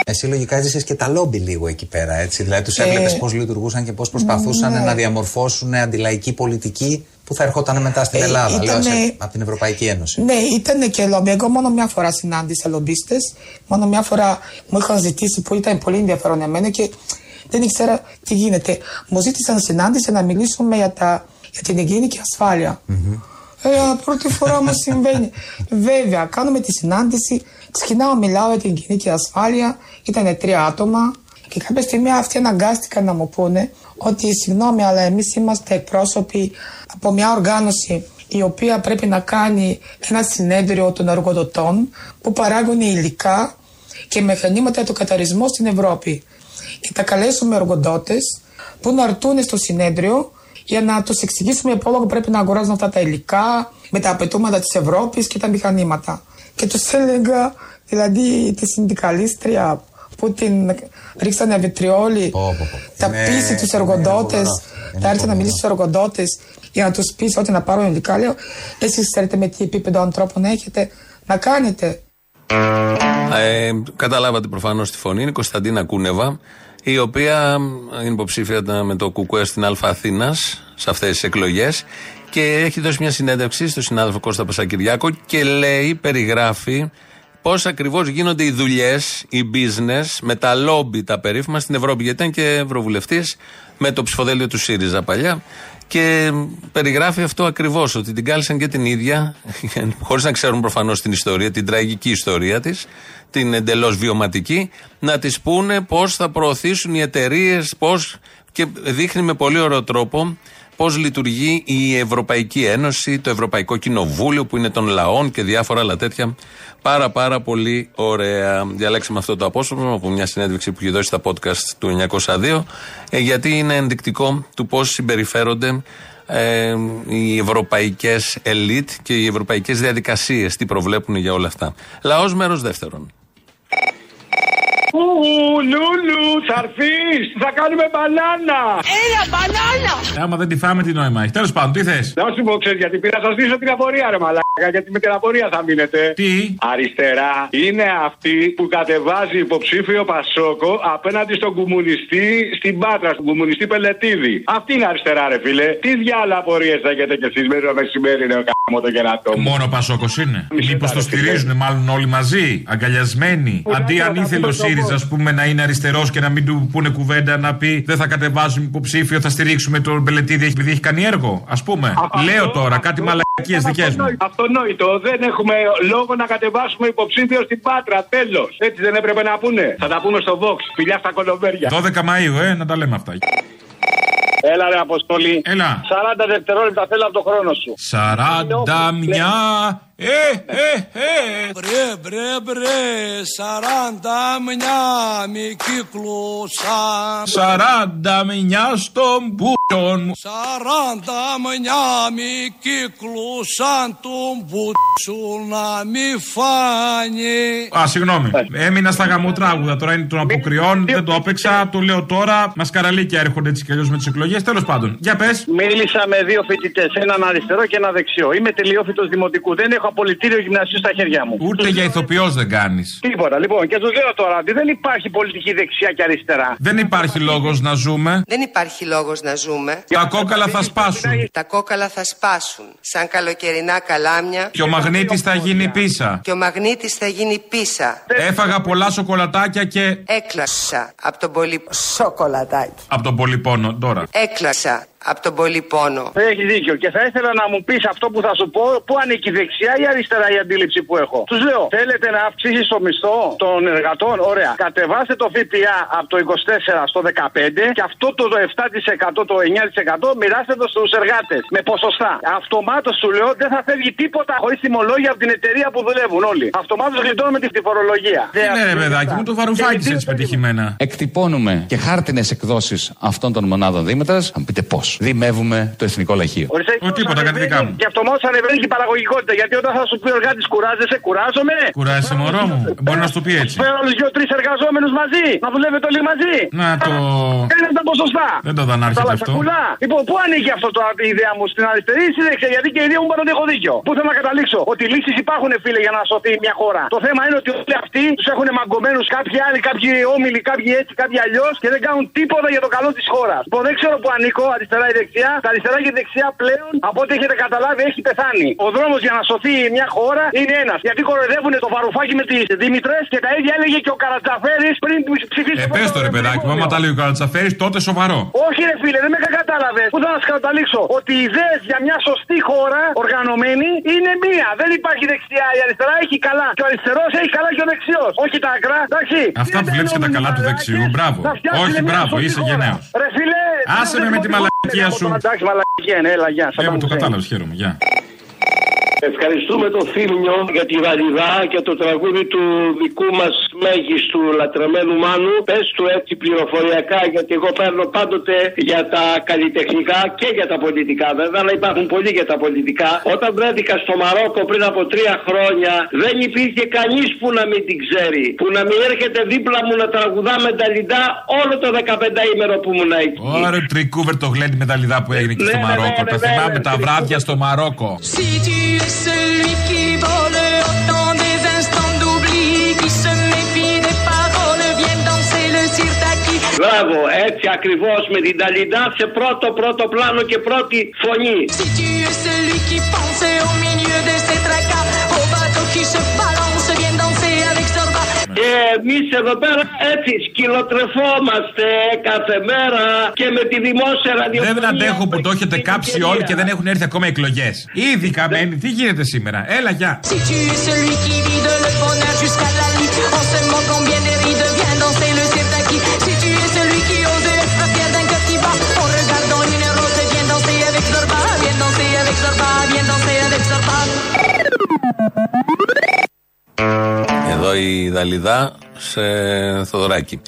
Εσύ λογικά έζησες και τα λόμπι λίγο εκεί πέρα, έτσι. Δηλαδή τους
Ε,
έβλεπες πώς λειτουργούσαν και πώς προσπαθούσαν
ναι.
να διαμορφώσουν αντιλαϊκή πολιτική που θα ερχόταν μετά στην
Ε,
Ελλάδα, λέω,
ήτανε-
σε- από την Ευρωπαϊκή Ένωση.
Ναι, ήταν και λόμπι. Εγώ μόνο μια φορά συνάντησα λομπίστες. Μόνο μια φορά μου είχαν ζητήσει που ήταν πολύ ενδιαφέρον εμένα και δεν ήξερα τι γίνεται. Μου ζήτησαν συνάντηση να μιλήσουμε για, τα, για την υγιεινή και ασφάλεια. Ε, πρώτη φορά μου συμβαίνει. Βέβαια, κάνουμε τη συνάντηση, ξεκινάω, μιλάω για την υγιεινή και ασφάλεια. Ήταν τρία άτομα και κάποια στιγμή αυτοί αναγκάστηκαν να μου πούνε ότι συγγνώμη, αλλά εμείς είμαστε εκπρόσωποι από μια οργάνωση η οποία πρέπει να κάνει ένα συνέδριο των εργοδοτών που παράγουν υλικά και μηχανήματα για το καταρισμό στην Ευρώπη. Και θα καλέσουμε εργοδότες που να έρθουν στο συνέδριο για να τους εξηγήσουμε πόσο πρέπει να αγοράζουν αυτά τα υλικά με τα απαιτούμενα της Ευρώπης και τα μηχανήματα. Και του έλεγα, δηλαδή τη συνδικαλίστρια που την ρίξανε βιτριόλι, θα
Είναι-
πείσει τους
είναι
εργοδότε,
φοβερά.
θα έρθει να μιλήσει στους εργοδότε για να τους πείσει ότι να πάρουν υλικά. Λέω, εσείς ξέρετε με τι επίπεδο ανθρώπων έχετε να κάνετε.
Ε, καταλάβατε προφανώς τη φωνή. Είναι η Κωνσταντίνα Κούνεβα, η οποία είναι υποψήφια με το ΚΚΕ στην Αλφα Αθήνα σε αυτές τις εκλογές και έχει δώσει μια συνέντευξη στον συνάδελφο Κώστα Πασακυριάκο και λέει, περιγράφει πώς ακριβώς γίνονται οι δουλειές, οι business με τα λόμπι τα περίφημα στην Ευρώπη. Γιατί ήταν και ευρωβουλευτής με το ψηφοδέλτιο του ΣΥΡΙΖΑ παλιά. Και περιγράφει αυτό ακριβώς, ότι την κάλεσαν και την ίδια, χωρίς να ξέρουν προφανώς την ιστορία, την τραγική ιστορία της, την εντελώς βιωματική, να της πούνε πώς θα προωθήσουν οι εταιρείες, πώς. Και δείχνει με πολύ ωραίο τρόπο πώς λειτουργεί η Ευρωπαϊκή Ένωση, το Ευρωπαϊκό Κοινοβούλιο που είναι των λαών και διάφορα άλλα τέτοια. Πάρα πάρα πολύ ωραία. Διαλέξαμε αυτό το απόσπασμα από μια συνέντευξη που έχει δώσει στα podcast του 902, ε, γιατί είναι ενδεικτικό του πώς συμπεριφέρονται ε, οι ευρωπαϊκές ελίτ και οι ευρωπαϊκές διαδικασίες, τι προβλέπουν για όλα αυτά. Λαός μέρος δεύτερον.
Ου, Λούλου, θα έρθεις! Θα κάνουμε μπανάνα!
Έλα, μπανάνα! Άμα δεν τη φάμε, τι νόημα έχει. Τέλος πάντων, τι θες;
Να σου πω, ξέρεις γιατί πήρα να σας δείσω την απορία, ρε Μαλάκα, γιατί με την απορία θα μείνετε.
Τι;
Αριστερά είναι αυτή που κατεβάζει υποψήφιο Πασόκο απέναντι στον κομμουνιστή στην Πάτρα, στον κομμουνιστή Πελετίδη. Αυτή είναι αριστερά, ρε φίλε. Τι διάλα απορίες θα έχετε κι εσείς μέσα μεσημέρι, ρε κάμω το κερατό μου.
Μόνο Πασόκος είναι. Μήπως το στηρίζουν μάλλον όλοι μαζί, αγκαλιασμένοι. Αντί αν ήθελε ο ΣΥΡΙΖΑ, ας πούμε, να είναι αριστερός και να μην του πούνε κουβέντα να πει Δεν θα κατεβάζουμε υποψήφιο, θα στηρίξουμε τον Πελετίδη επειδή έχει κάνει έργο. Α πούμε. Λέω τώρα κάτι μαλακίες δικές μου.
Αυτονόητο. Δεν έχουμε λόγο να κατεβάσουμε υποψήφιο στην Πάτρα. Τέλος. Έτσι δεν έπρεπε να πούνε. Θα τα πούμε στο Vox. Φιλιά στα κολομπέρια.
12 Μαου, ε, να τα λέμε αυτά.
Έλα ρε Αποστολή.
Έλα.
40 δευτερόλεπτα θέλω από το χρόνο σου.
41. Ε, ε, ε.
Μπρε, μπρε, μπρε, σαράντα μια μη κύκλωσαν.
41 στον μπούτσον μου.
Σαράντα μια μη κύκλωσαν τον μπούτσο να μη φάνει.
Α, συγγνώμη. Έμεινα στα γαμοτράγουδα. Τώρα είναι των αποκριών. Δεν το έπαιξα. Το λέω τώρα. Μασκαραλίκια έρχονται έτσι κι αλλιώς με τις εκλογές. Τέλος πάντων. Για πες.
Μίλησα με δύο φοιτητές, έναν αριστερό και ένα δεξιό. Είμαι τελειόφυτος δημοτικού. Δεν έχω
έχω απολυτήριο γυμνασίου στα χέρια μου.
Ούτε για ηθοποιός δεν κάνεις.
Τίποτα. Λοιπόν, και τους λέω τώρα ότι δεν υπάρχει πολιτική δεξιά και αριστερά.
Δεν υπάρχει λόγος να ζούμε.
Δεν υπάρχει λόγος να ζούμε.
Τα κόκαλα θα σπάσουν.
Τα κόκαλα θα σπάσουν. Σαν καλοκαιρινά καλάμια.
Και ο μαγνήτης θα γίνει πίσα.
Και ο μαγνήτης θα γίνει πίσα.
Έφαγα πολλά σοκολατάκια και.
Έκλασα από τον πολύ σοκολατάκι.
Από τον πολυπόνο τώρα.
Έκλασα από τον πολύ πόνο.
Έχει δίκιο. Και θα ήθελα να μου πεις αυτό που θα σου πω, πού ανήκει η δεξιά ή αριστερά η αντίληψη που έχω; Τους λέω, θέλετε να αυξήσεις το μισθό των εργατών; Ωραία. Κατεβάστε το ΦΠΑ από το 24 στο 15 και αυτό το 7%, το 9% μοιράστε το στους εργάτες με ποσοστά. Αυτομάτως σου λέω δεν θα φεύγει τίποτα χωρίς τιμολόγια από την εταιρεία που δουλεύουν όλοι. Αυτομάτως γλιτώνουμε τη φορολογία.
Ναι, ρε παιδάκι μου, το βαρουφάκι έτσι πετυχημένα.
Εκτυπώνουμε και χάρτινες εκδόσεις αυτών των μονάδων δίμετρα. Θα μου πείτε πώς. Δημεύουμε το εθνικό λαχείο.
Ο τίποτα, κάτι δικά μου.
Και αυτομάτω ανεβαίνει και η παραγωγικότητα. Γιατί όταν θα σου πει ο εργάτης κουράζεσαι, κουράζομαι.
Κουράζεσαι, μωρό μου. Μπορεί να σου το πει έτσι.
Φέρω άλλου δύο-τρει εργαζόμενους μαζί. Να δουλεύετε όλοι μαζί.
Να το.
Κάνε τα ποσοστά.
Δεν το δανάρχεται αυτό.
Κουλά. Λοιπόν, πού ανήκει αυτό το η ιδέα μου, στην αριστερή ή στην δεξιά, γιατί και η ιδέα μου πάντα έχω δίκιο. Πού θέλω να καταλήξω, ότι λύσεις υπάρχουν, φίλε, για να σωθεί μια χώρα. Το θέμα είναι ότι όλοι αυτοί τους έχουν μαγκωμένους κάποιοι άλλοι, κάποιοι όμιλοι, κάποιοι έτσι, κάποιοι αλλιώς και δεν κάνουν τίποτα για το καλό της χώρας. Λοιπόν, δεν ξέρω που ανήκω, αριστερά ή δεξιά. Τα αριστερά και η δεξιά πλέον, από ό,τι έχετε καταλάβει, έχει πεθάνει. Ο δρόμος για να σωθεί μια χώρα είναι ένας. Γιατί κοροϊδεύουν το βαρουφάκι με τις Δήμητρες και τα ίδια έλεγε και ο Καρατζαφέρης πριν ψηφίσει.
Ε, πες το ρε παιδάκι, μου, άμα τα λέει ο Καρατσαφέρη, τότε σοβαρό.
Όχι, ρε φίλε, δεν με κατάλαβες. Πού θα σας καταλήξω; Ότι οι ιδέες για μια σωστή χώρα οργανωμένη είναι μία. Δεν υπάρχει δεξιά. Η αριστερά έχει καλά. Και ο αριστερός έχει καλά και ο δεξιός. Όχι τα άκρα, εντάξει.
Αυτά που βλέπεις και τα καλά του δεξιού, μπράβο. Όχι, μπράβο, είσαι γενναίος.
Ρε φίλε,
Άσε με με τη μαλακία σου.
Εντάξει, μαλακία, ναι, έλα, γεια.
Ε, μου το κατάλαβες, χαίρομαι, γεια.
Ευχαριστούμε τον Θήμιο για τη Βαλιδά και το τραγούδι του δικού μας μέγιστου λατρεμένου Μάνου. Πες του έτσι πληροφοριακά, γιατί εγώ παίρνω πάντοτε για τα καλλιτεχνικά και για τα πολιτικά. Βέβαια, αλλά υπάρχουν πολλοί για τα πολιτικά. Όταν βρέθηκα στο Μαρόκο πριν από τρία χρόνια, δεν υπήρχε κανείς που να μην την ξέρει. Που να μην έρχεται δίπλα μου να τραγουδά με τα λιντά όλο το 15 ημέρο που ήμουν εκεί.
Ωραία, τρικούβερ το γλέντι με τα λιδά που έγινε και στο
Ναι, ναι,
Μαρόκο.
ναι,
Τα
ναι,
θυμάμαι
ναι,
τα
ναι.
βράδια στο Μαρόκο.
Si tu es celui qui vole autant des instants d'oubli, qui se méfie des paroles, viens danser le sirtaki.
Μπράβο, έτσι ακριβώ με την Ταλιντά σε πρώτο πρώτο πλάνο και πρώτη φωνή.
Si tu es celui qui pense au milieu de ces tracas,
Και εμείς εδώ πέρα έτσι σκυλοτρεφόμαστε κάθε μέρα και με τη δημόσια ραδιοφωνία.
Δεν αντέχω που το έχετε κάψει όλοι και δεν έχουν έρθει ακόμα εκλογές. Ήδη καμένοι, τι γίνεται σήμερα; Έλα, γεια.
Si
Εδώ η Δαλιδά σε Θοδωράκη.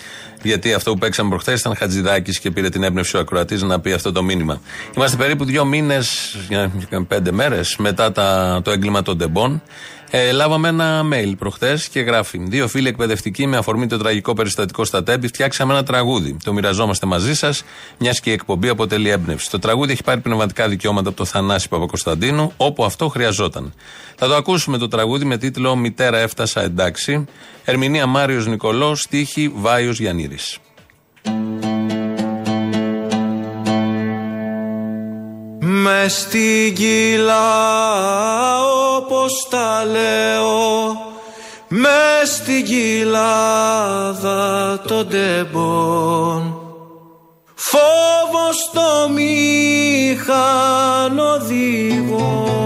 Γιατί αυτό που παίξαμε προχθές ήταν Χατζηδάκης και πήρε την έμπνευση ο Ακροατής να πει αυτό το μήνυμα. Είμαστε περίπου δύο μήνες, πέντε μέρες μετά τα, το έγκλημα των Ντεμπών. Ε, λάβαμε ένα mail προχθές και γράφει: Δύο φίλοι εκπαιδευτικοί με αφορμή το τραγικό περιστατικό στα Τέμπη φτιάξαμε ένα τραγούδι. Το μοιραζόμαστε μαζί σας, μιας και η εκπομπή αποτελεί έμπνευση. Το τραγούδι έχει πάρει πνευματικά δικαιώματα από το Θανάση Παπακοσταντίνου, όπου αυτό χρειαζόταν. Θα το ακούσουμε το τραγούδι με τίτλο Μητέρα έφτασα εντάξει. Ερμηνεία Μάριος Νικολός, στίχη Βάιος Γιαννήρης.
Με στην κοιλά όπως τα λέω. Με στην κοιλάδα των τεμπών. Φόβος το μηχανοδηγό. Φόβος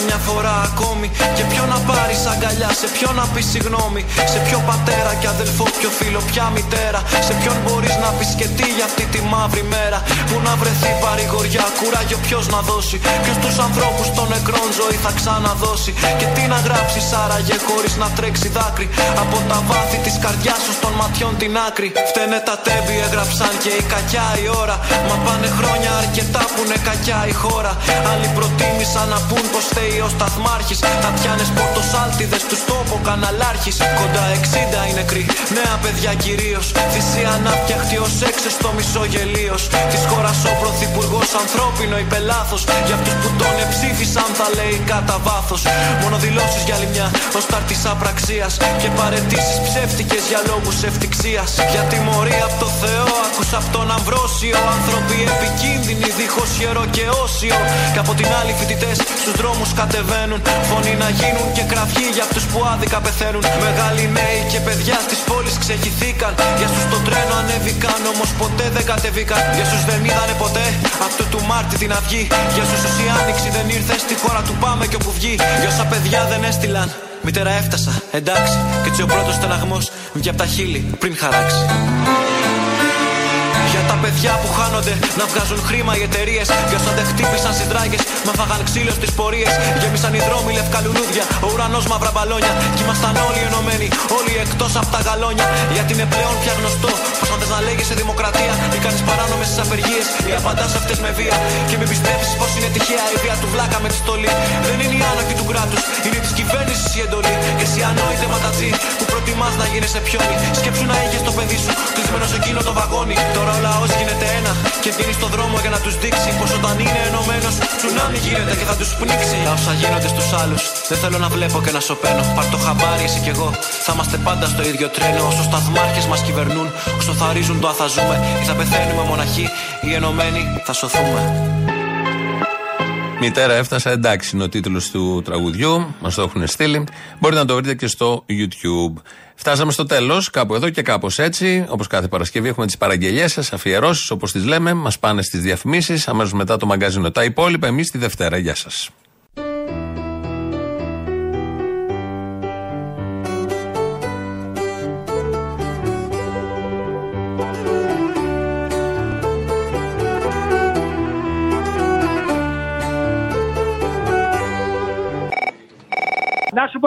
για μια φορά ακόμη. Και ποιο να πάρεις αγκαλιά, σε ποιο να πεις συγγνώμη Σε ποιο πατέρα και αδελφό, ποιο φίλο, ποια μητέρα. Σε ποιον μπορείς να πεις και τι για αυτή τη μαύρη μέρα. Που να βρεθεί παρηγοριά, κουράγιο ποιος να δώσει. Ποιος τους ανθρώπους των νεκρών ζωή θα ξαναδώσει. Και τι να γράψεις άραγε χωρίς να τρέξει δάκρυ. Από τα βάθη της καρδιάς σου των ματιών την άκρη. Φταίνε τα τέμπη έγραψαν και η κακιά η ώρα. Μα πάνε χρόνια αρκετά που είναι κακιά η χώρα. Άλλοι προτίμησαν να πούν πως φταίει λέει ο σταθμάρχης. Τατιάνε πορτοσάλτιδες τους τόπο καναλάρχης. Κοντά 60 οι νεκροί, νέα παιδιά κυρίως. Θυσία ανάπτιαχτη ως έξεστο μισογελίο. Της χώρας ο πρωθυπουργός ανθρώπινο υπελάθος. Για αυτούς που τον εψήφισαν θα λέει κατά βάθος. Μόνο δηλώσεις για λιμιά ως τάρτης απραξίας. Και παρετήσεις ψεύτικες για λόγους ευτυχία. Για τιμωρία από το Θεό, άκουσα από τον Αμβρόσιο. Άνθρωποι επικίνδυνοι, δίχως ιερό και όσιο. Και από την άλλη φοιτητές στους δρόμους κατεβαίνουν. Φωνή να γίνουν και κραυγή για αυτούς που άδικα πεθαίνουν. Μεγάλοι νέοι και παιδιά στις πόλεις ξεχυθήκαν. Για σου στο τρένο ανέβηκαν, όμως ποτέ δεν κατεβήκαν. Για σου δεν είδανε ποτέ αυτού του Μάρτη την αυγή. Για σου η άνοιξη δεν ήρθε στη χώρα του πάμε και όπου βγει. Για όσα παιδιά δεν έστειλαν. Μητέρα έφτασα, εντάξει. Και έτσι ο πρώτος στεναγμός βγει από τα χείλη πριν χαράξει. Για τα παιδιά που χάνονται να βγάζουν χρήμα οι εταιρείες. Για όσα δεν χτύπησαν στι δράγε, μα φάγαν ξύλο στις πορείες. Γέμισαν οι δρόμοι λευκά λουλούδια, ο ουρανός μαύρα μπαλόνια. Κι ήμασταν όλοι ενωμένοι, όλοι εκτός από τα γαλόνια. Γιατί είναι πλέον πια γνωστό πως αν θες να λέγεσαι δημοκρατία ή κάνεις παράνομε στις απεργίες ή απαντάς αυτές με βία. Και μην πιστεύει πως είναι τυχαία η βία του βλάκα με τη στολή. Δεν είναι η άνοχη του κράτους, είναι της κυβέρνησης η εντολή. Και εσύ ανόητε ματατζή που προτιμά να γίνεσαι πιόνι. Σκέψου να είχε το παιδί σου, κλεισμένο σε εκείνο το βαγόνι. Τώρα ο λαός γίνεται ένα και βγαίνει στο δρόμο για να τους δείξει πως όταν είναι ενωμένος, τσουνάμι γίνεται και θα τους πνίξει. Τα όσα γίνονται στους άλλους, δεν θέλω να βλέπω και να σωπαίνω. Πάρ το χαμπάρι, εσύ κι εγώ. Θα είμαστε πάντα στο ίδιο τρένο. Όσο σταθμάρχες μας κυβερνούν, όσο θα ρίζουν το αθαζούμε. Ή θα πεθαίνουμε μοναχοί, ή ενωμένοι θα σωθούμε.
Μητέρα έφτασα, εντάξει είναι ο τίτλος του τραγουδιού. Μας το έχουν στείλει. Μπορείτε να το βρείτε και στο YouTube. Φτάσαμε στο τέλος, κάπου εδώ και κάπως έτσι. Όπως κάθε Παρασκευή έχουμε τις παραγγελίε σας, αφιερώσεις όπως τις λέμε. Μας πάνε στις διαφημίσεις. Αμέσως μετά το μαγκαζίνο. Τα υπόλοιπα εμείς τη Δευτέρα. Γεια
σας.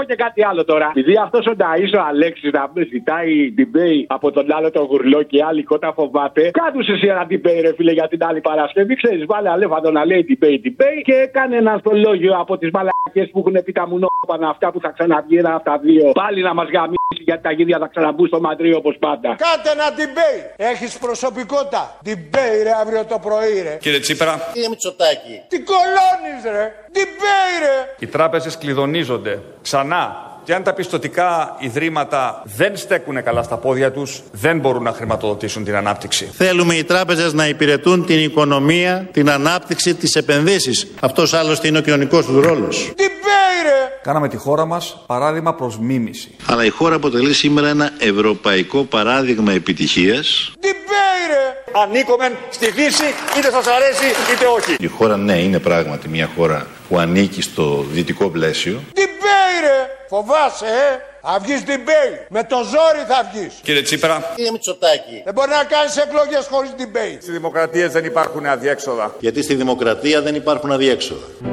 Πω και κάτι άλλο τώρα. Επειδή αυτός ο Νταΐς ο Αλέξης να ζητάει debate από τον άλλο τον γουρλό και άλλη κότα φοβάται. Κάτω εσύ ένα debate, ρε φίλε, για την άλλη Παρασκευή. Ξέρεις, βάλε αλέφαντο να λέει debate, debate και έκανε ένα στολόγιο από τις μαλακίε που έχουν πει τα μουνόπανα αυτά που θα ξαναβγεί ένα από τα δύο. Πάλι να μας γαμίσει γιατί τα γίδια θα ξαναμπούν στο μαντρί όπως πάντα.
Κάντε ένα debate. Έχεις προσωπικότητα. Debate, ρε, αύριο το πρωί, ρε.
Κύριε Τσίπρα,
Κύριε Μητσοτάκη. Τι κολώνεις, ρε. Debate, ρε.
Οι τράπεζες κλειδονίζονται ξανά. Και αν τα πιστοτικά ιδρύματα δεν στέκουν καλά στα πόδια τους, δεν μπορούν να χρηματοδοτήσουν την ανάπτυξη.
Θέλουμε οι τράπεζες να υπηρετούν την οικονομία, την ανάπτυξη, τις επενδύσεις. Αυτός άλλωστε είναι ο κοινωνικός τους ρόλος.
Debate, ρε.
Κάναμε τη χώρα μας παράδειγμα προς μίμηση.
Αλλά η χώρα αποτελεί σήμερα ένα ευρωπαϊκό παράδειγμα επιτυχίας.
Debate, ρε.
Ανήκομεν στη Δύση, είτε σας αρέσει είτε όχι.
Η χώρα ναι είναι πράγματι μια χώρα που ανήκει στο δυτικό πλαίσιο.
Debate, ρε. Φοβάσαι, ε; Θα βγεις debate. Με το ζόρι θα βγεις.
Κύριε Τσίπρα,
Κύριε Μητσοτάκη.
Δεν μπορεί να κάνεις εκλογές χωρίς debate.
Στις δημοκρατίες δεν υπάρχουν αδιέξοδα.
Γιατί στη δημοκρατία δεν υπάρχουν αδιέξοδα.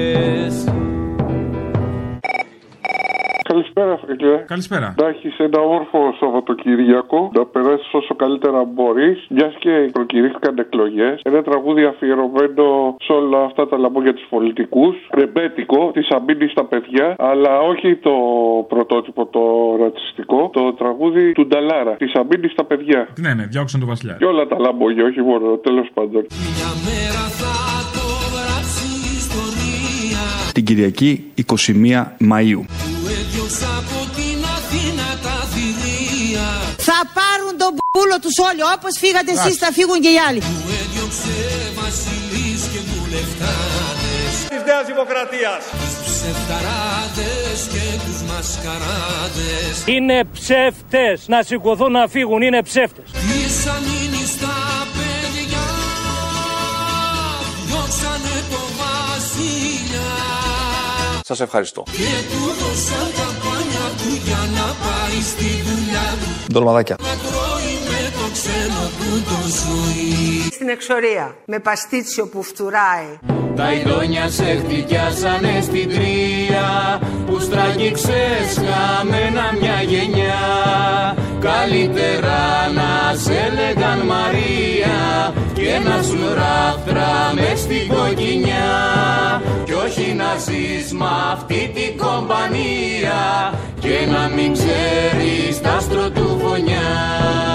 Καλησπέρα, φίλε.
Καλησπέρα.
Να έχεις ένα όμορφο Σαββατοκύριακο, να περάσεις όσο καλύτερα μπορείς. Μιας και προκηρύχθηκαν εκλογές. Ένα τραγούδι αφιερωμένο σε όλα αυτά τα λαμπόγια τους πολιτικούς. Ρεμπέτικο, της αμπίνη στα παιδιά, αλλά όχι το πρωτότυπο το ρατσιστικό. Το τραγούδι του Νταλάρα, της αμπίνη στα παιδιά.
Ναι, ναι, διώξαν τον Βασιλιά.
Και όλα τα λαμπόγια, όχι μόνο, τέλος πάντων.
Την Κυριακή 21 Μαΐου.
Θα πάρουν τον πούλο τους όλοι. Όπως φύγατε εσείς θα φύγουν και οι άλλοι.
Της Νέας Δημοκρατίας.
Είναι ψεύτες. Να σηκωθούν να φύγουν. Είναι ψεύτες.
Σας ευχαριστώ.
ντολμαδάκια.
Στην εξορία, με παστίτσιο που φτουράει.
Τα ειδόνια σε χτυπιάσανε στην τρία Που στραγγίξες χαμένα μια γενιά Καλύτερα να σε λέγαν Μαρία Και να σου ράφτρα μες στην κοκκινιά. Κι όχι να ζεις μ' αυτή την κομπανία Και να μην ξέρεις τα άστρο του φωνιά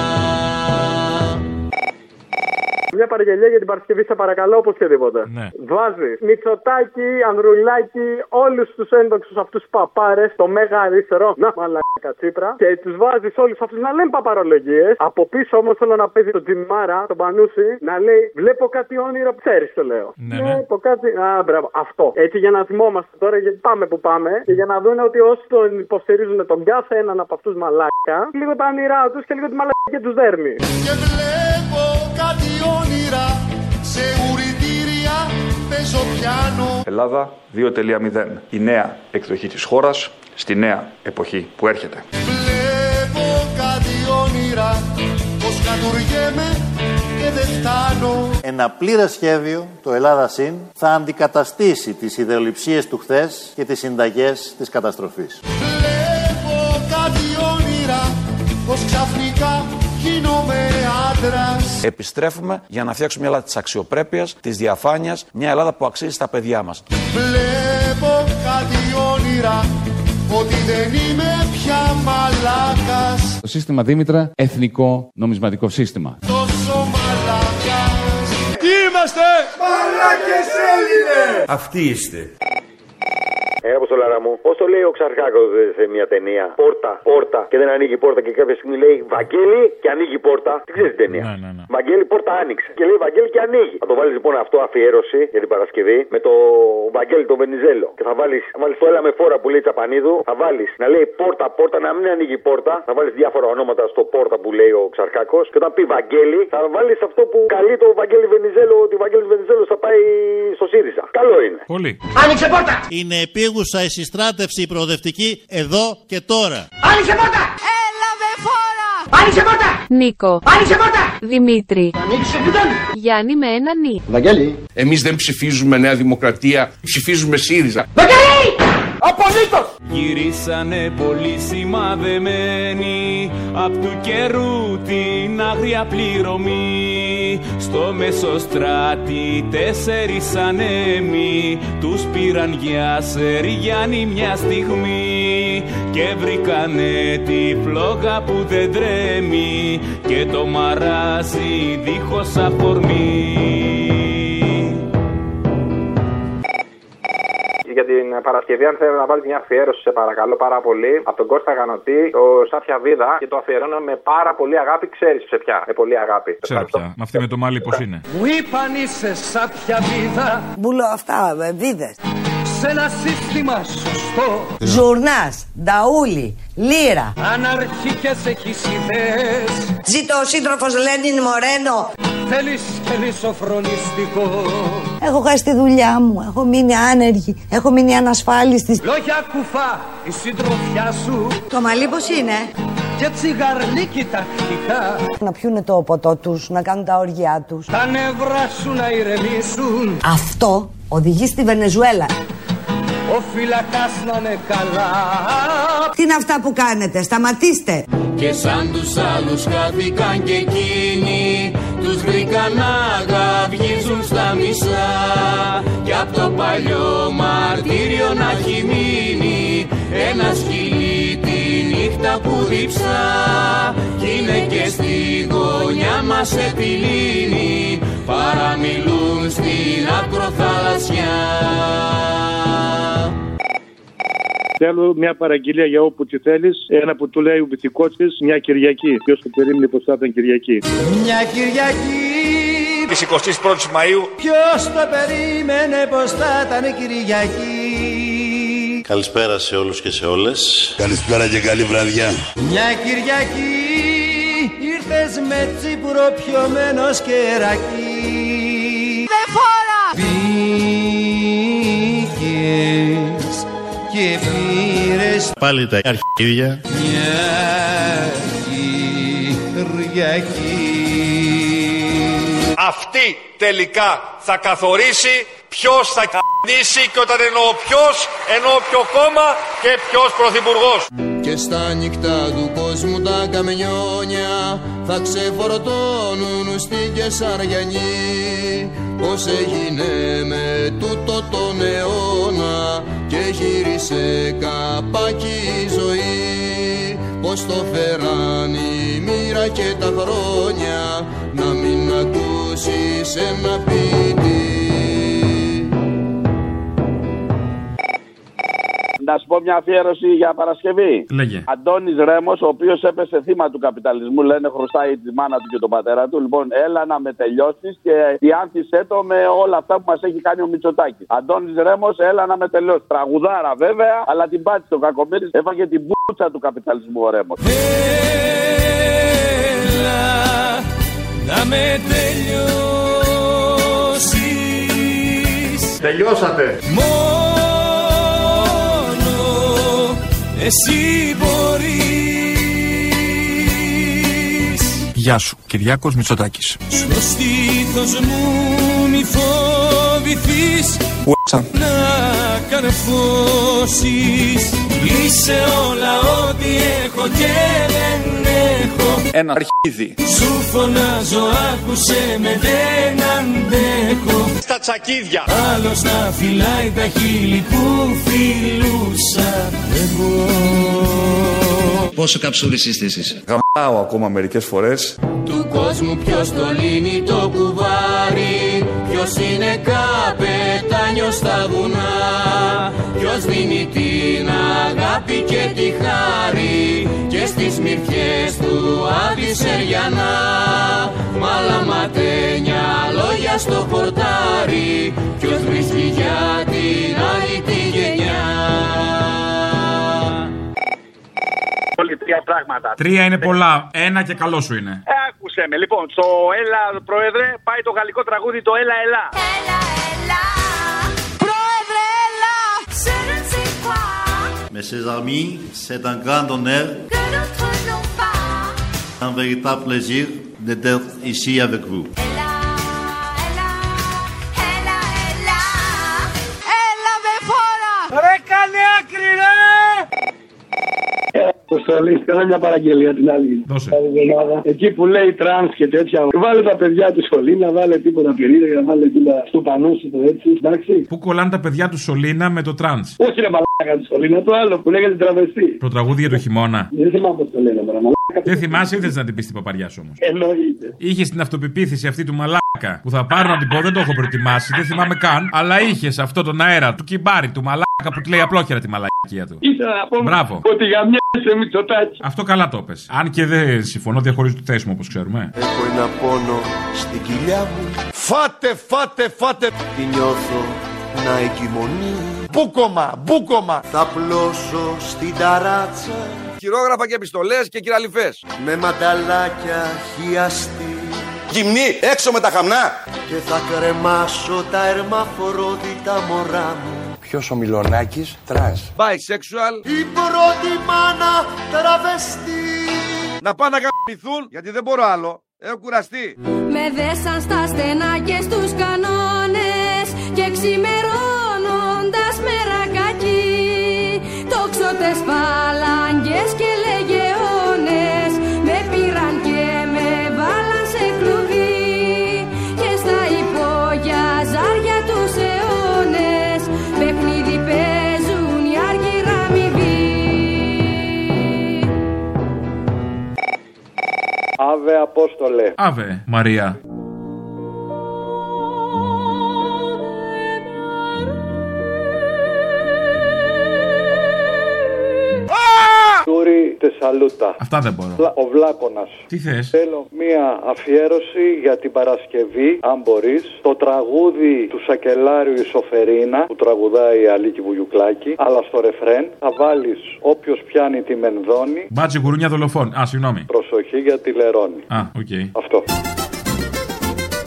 Μια παραγγελία για την Παρασκευή, σε παρακαλώ, οπωσδήποτε.
Ναι.
Βάζει Μητσοτάκι, Ανδρουλάκι, όλους τους ένδοξου αυτούς παπάρες, το μέγα αριστερό, να μαλάκα τσίπρα, και τους βάζεις όλους αυτούς να λένε παπαρολογίες. Από πίσω όμως θέλω να παίζει τον Τζιμάρα, τον Πανούση, να λέει Βλέπω κάτι όνειρο, ξέρεις το λέω.
Ναι,
Βλέπω κάτι. Α, μπράβο, αυτό. Έτσι για να θυμόμαστε τώρα, γιατί πάμε που πάμε, και για να δουν ότι όσοι τον υποστηρίζουν τον κάθε έναν από αυτούς μαλάκα, λίγο τα όνειρά τους και λίγο τη μαλακία τους δέρμη.
Και βλέπω κάτι όνειρα σε ουρητήρια παίζω πιάνο
Ελλάδα 2.0. Η νέα εκδοχή της χώρας στη νέα εποχή που έρχεται.
Βλέπω κάτι όνειρα πως κατουργέμαι και δεν φτάνω
Ένα πλήρες σχέδιο, το Ελλάδα ΣΥΝ, θα αντικαταστήσει τις ιδεολειψίες του χθες και τις συνταγές της καταστροφής.
Βλέπω κάτι όνειρα πως ξαφνικά γίνομαι άντρας
Επιστρέφουμε για να φτιάξουμε μια Ελλάδα της αξιοπρέπειας, της διαφάνειας, μια Ελλάδα που αξίζει στα παιδιά μας.
Βλέπω κάτι όνειρα ότι δεν είμαι πια μαλάκας
Το σύστημα Δήμητρα, εθνικό νομισματικό σύστημα.
Τόσο μαλάκας
Τι είμαστε! Μαλάκες Έλληνες!
Αυτοί είστε.
Ε, Αποστολάρα μου, πώς το λέει ο Ξαρχάκος σε μια ταινία; Πόρτα, πόρτα και δεν ανοίγει η πόρτα και κάποια στιγμή λέει Βαγγέλη και ανοίγει η πόρτα. Τι ξέρεις την ταινία;
Ναι, ναι, ναι.
Βαγγέλη, πόρτα άνοιξε. Και λέει Βαγγέλη και ανοίγει. Θα το βάλεις λοιπόν αυτό αφιέρωση για την Παρασκευή με το Βαγγέλη τον Βενιζέλο. Και θα βάλεις βάλεις το έλα με φόρα που λέει Τσαπανίδου. Θα βάλεις να λέει πόρτα, πόρτα, να μην ανοίγει η πόρτα. Θα βάλεις διάφορα ονόματα στο πόρτα που λέει ο Ξαρχάκος. Και όταν πει Βαγγέλη, θα βάλεις αυτό που καλεί το Βαγγέλη Βενιζέλο ότι ο Βαγγέλης Βενιζέλος θα πάει στο ΣΥΡΙΖΑ. Καλό είναι.
Πολύ.
Άνοιξε πόρτα!
Είναι επίγουσα η συστράτευση προοδευτική εδώ και τώρα.
Άνοιξε πόρτα!
Έλα με φόρα!
Άνοιξε πόρτα!
Νίκο.
Άνοιξε πόρτα!
Δημήτρη.
Ανοίξε πιτόν!
Γιάννη με ένα νι.
Βαγγέλη!
Εμείς δεν ψηφίζουμε Νέα Δημοκρατία, ψηφίζουμε ΣΥΡΙΖΑ.
Βαγγέλη! Απολύτως!
Γυρίσανε πολύ σημαδεμένοι Απ' του καιρού την άγρια πληρωμή. Στο μεσοστράτη τέσσερις ανέμοι Τους πήραν για Σεριάννη μια στιγμή. Και βρήκανε τη φλόγα που δεν τρέμει Και το μαράζι δίχως αφορμή
την Παρασκευή, αν θέλει να βάλει μια αφιέρωση, σε παρακαλώ πάρα πολύ, από τον Κώστα Γανοτή, το Σάφια Βίδα και το αφιερώνω με πάρα πολύ αγάπη. Ξέρεις σε ποια. Με πολύ αγάπη.
Ξέρω πια. Με αυτή με το μάλι πώς είναι.
Μου είπαν είσαι σάπια βίδα
Μπουλο αυτά, ε, βίδες.
σε ένα σύστημα σωστό
Ζουρνάς, νταούλι, λύρα.
Αναρχικές έχεις ιδέες
Ζήτω ο σύντροφος Λένιν Μορένο.
Θέλεις και σοφρονιστικό
Έχω χάσει τη δουλειά μου, έχω μείνει άνεργη, έχω μείνει ανασφάλιστη.
Λόγια κουφά η συντροφιά σου
Το μαλλί πώς είναι;
Και τσιγαρλίκι τακτικά
Να πιούνε το ποτό τους, να κάνουν τα όργια τους.
Τα νευρά σου να ηρεμήσουν
Αυτό οδηγεί στη Βενεζουέλα.
Ο φυλακάς να είναι καλά
Τι είναι αυτά που κάνετε, σταματήστε.
Και σαν τους άλλους χάθηκαν και εκείνοι Τους βρήκαν να γαυγίζουν στα μισά. Κι απ' το παλιό μαρτύριο να έχει μείνει Ένα σκυλί τη νύχτα που διψά Κι είναι και στη γωνιά μας επιλύνει Παραμιλούν στην ακροθαλασσιά
Θέλω μια παραγγελία για όπου τη θέλεις. Ένα που του λέει ο βυθικό της μια Κυριακή. Ποιος το περίμενε πως θα ήταν Κυριακή.
Μια Κυριακή
Της 21η Μαου.
Ποιος το περίμενε πως θα ήταν Κυριακή
Καλησπέρα σε όλους και σε όλες.
Καλησπέρα και καλή βραδιά Μια Κυριακή ήρθες με τσίπουρο πιωμένος κερακί
Με φόρα!
Και πήρες
Πάλι τα αρχίδια.
μια
Κυριακή
Αυτή τελικά θα καθορίσει ποιος θα κ***νήσει και όταν εννοώ ποιος, εννοώ ποιο κόμμα και ποιος πρωθυπουργός.
Και στα νύχτα του κόσμου τα καμιόνια θα ξεφορτώνουν στην Κεσαριανή Πώς έγινε με τούτο τον αιώνα και γύρισε καπάκι η ζωή. Πώς το φέραν η μοίρα και τα χρόνια να μην ακούσεις ένα ποιητή
Να σου πω μια αφιέρωση για Παρασκευή.
Λέγε.
Αντώνης Ρέμος, ο οποίος έπεσε θύμα του καπιταλισμού, λένε χρωστάει τη μάνα του και τον πατέρα του. Λοιπόν, έλα να με τελειώσεις και διάνθησέ το με όλα αυτά που μας έχει κάνει ο Μητσοτάκης. Αντώνης Ρέμος, έλα να με τελειώσεις. Τραγουδάρα βέβαια, αλλά την πάτησε ο Κακομίρη, έφαγε την μπούτσα του καπιταλισμού ο Ρέμος.
Έλα να με τελειώσεις
Τελειώσατε.
Μόνος εσύ μπορείς
Γεια σου, Κυριάκος Μητσοτάκης.
Στο στήθος μου μη φοβηθείς Να καρφώσεις Είσαι όλα ό,τι έχω και δεν έχω
Ένα αρχίδι.
Σου φωνάζω άκουσε με δεν αντέχω
Στα τσακίδια.
Άλλος να φυλάει τα χείλη που φιλούσα εγώ
Πόσο καψούρης είστε εσείς;
Γαμάω ακόμα μερικές φορές.
Του κόσμου ποιος το λύνει το κουβάρι Ποιος είναι καπετάνιος στα βουνά Ποιος δίνει την αγάπη και τη χάρη Και στις μυρφιές του Αντισεριανά Μαλαματένια λόγια στο χορτάρι Ποιος βρίσκει για την άλλη τη γενιά.
Όλοι τρία πράγματα.
Τρία είναι πολλά. Ένα και καλό σου είναι.
Ε, άκουσε με. Λοιπόν, στο Έλα, Πρόεδρε, πάει το γαλλικό τραγούδι το Έλα, Έλα.
Πρόεδρε, έλα! Σε ne sais quoi
Mes chers amis, c'est un grand honneur,
que d'autres n'ont pas.
un véritable plaisir d'être ici avec vous.
Έλα
Αποστολή, κάνω μια παραγγελία την άλλη.
Δώσε.
εβδομάδα. Εκεί που λέει τρανς και τέτοια. Βάλε τα παιδιά του σχολή, να βάλε τίποτα πυρίδα, να βάλε τίποτα στο πανούσι το έτσι. Εντάξει.
Πού κολλάνε τα παιδιά του Σολίνα με το τρανς;
Όχι ρε μαλάκα του σχολή, είναι το άλλο που λέγεται τραβεστή.
Το τραγούδι για το χειμώνα.
Δεν θυμάμαι πώς το λέγαμε, ρε μαλάκα.
Δεν θυμάσαι, ήθελε να την πεις την παπαριά σου όμως;
Εννοείται.
Είχες την αυτοπεποίθηση αυτή του μαλάκα που θα πάρω να την πω, δεν το έχω προετοιμάσει, δεν θυμάμαι καν. Αλλά είχες αυτό τον αέρα του κυμπάρι του μαλάκα που του λέει απλόχερα τη μαλακία του.
Ήθελα να πω
Μπράβο.
ότι για μια σε Μητσοτάκης.
Αυτό καλά το πες. Αν και δεν συμφωνώ, διαχωρίζω τη θέση μου όπως ξέρουμε.
Έχω ένα πόνο στην κοιλιά μου
Φάτε, φάτε, φάτε.
Τη νιώθω να εγκυμονεί
Μπούκομα, μπούκομα.
Θα πλώσω στην ταράτσα
Χειρόγραφα και επιστολές και κυραλιφές.
Με μανταλάκια χιαστή
Γυμνή, έξω με τα χαμνά.
Και θα κρεμάσω τα ερμαφορότητα μωρά μου
Ποιος ο Μιλονάκης, τρανς. Bisexual.
Η πρώτη μάνα τραβεστή
Να πάνε να γαμπηθούν γιατί δεν μπορώ άλλο. Έχω κουραστεί.
Με δέσαν στα στενά και στους κανόνες Και ξημερώνοντας μερακάκι Τόξοτες φαλάγγες και
Αβε Απόστολε.
Αβε, Μαρία.
Τούρι Τεσσαλούτα.
Αυτά δεν μπορώ.
Βλα- Ο Βλάκονας.
Τι θες;
Θέλω μία αφιέρωση για την Παρασκευή, αν μπορείς. Το τραγούδι του Σακελάριου η Σοφερίνα, που τραγουδάει η Αλίκη Βουγιουκλάκη, αλλά στο ρεφρέν θα βάλεις όποιος πιάνει τη Μενδώνη.
Μπάτζι γουρούνια δολοφόνοι. Α, συγγνώμη.
Προσοχή για τη λερώνη.
Α, οκ.
Αυτό.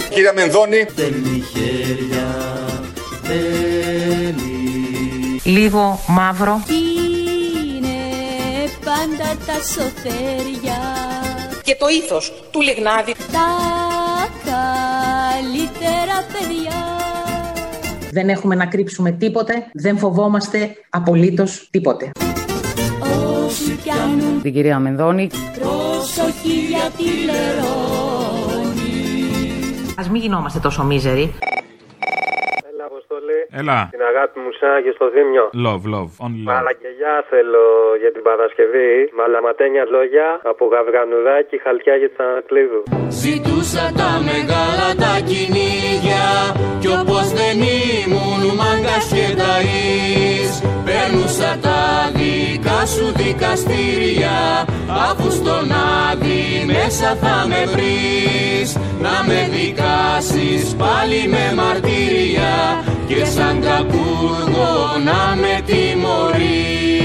Κύριε Μενδώνη.
Θέλει χέρια, θέλει
Λίγο μαύρο.
Είναι πάντα τα σοφέρια
και το ήθος του Λιγνάδη.
Τα καλύτερα παιδιά.
Δεν έχουμε να κρύψουμε τίποτε, δεν φοβόμαστε απολύτως τίποτε.
Όσοι πιάνουν
Την κυρία Μενδώνη.
Προσοχή για τη λερώνη.
Ας μην γινόμαστε τόσο μίζεροι.
Έλα, Αποστολή.
Έλα.
Την αγάπη μου σαν και στο Δήμιο.
Love, love, only love.
Μαλακελιά θέλω για την Παρασκευή. Μαλαματένια λόγια από γαυγανουδάκι, χαλκιά για Τσανακλείδου.
Ζητούσα τα μεγάλα τα κυνήγια Κι όπως δεν ήμουν μάγκας και ταΐς Παίρνουσα τα δικά σου δικαστήρια Αφού στον άδει μέσα θα με βρεις Να με δικάσεις πάλι με μαρτύρια Και σαν καπούργο να με τιμωρεί.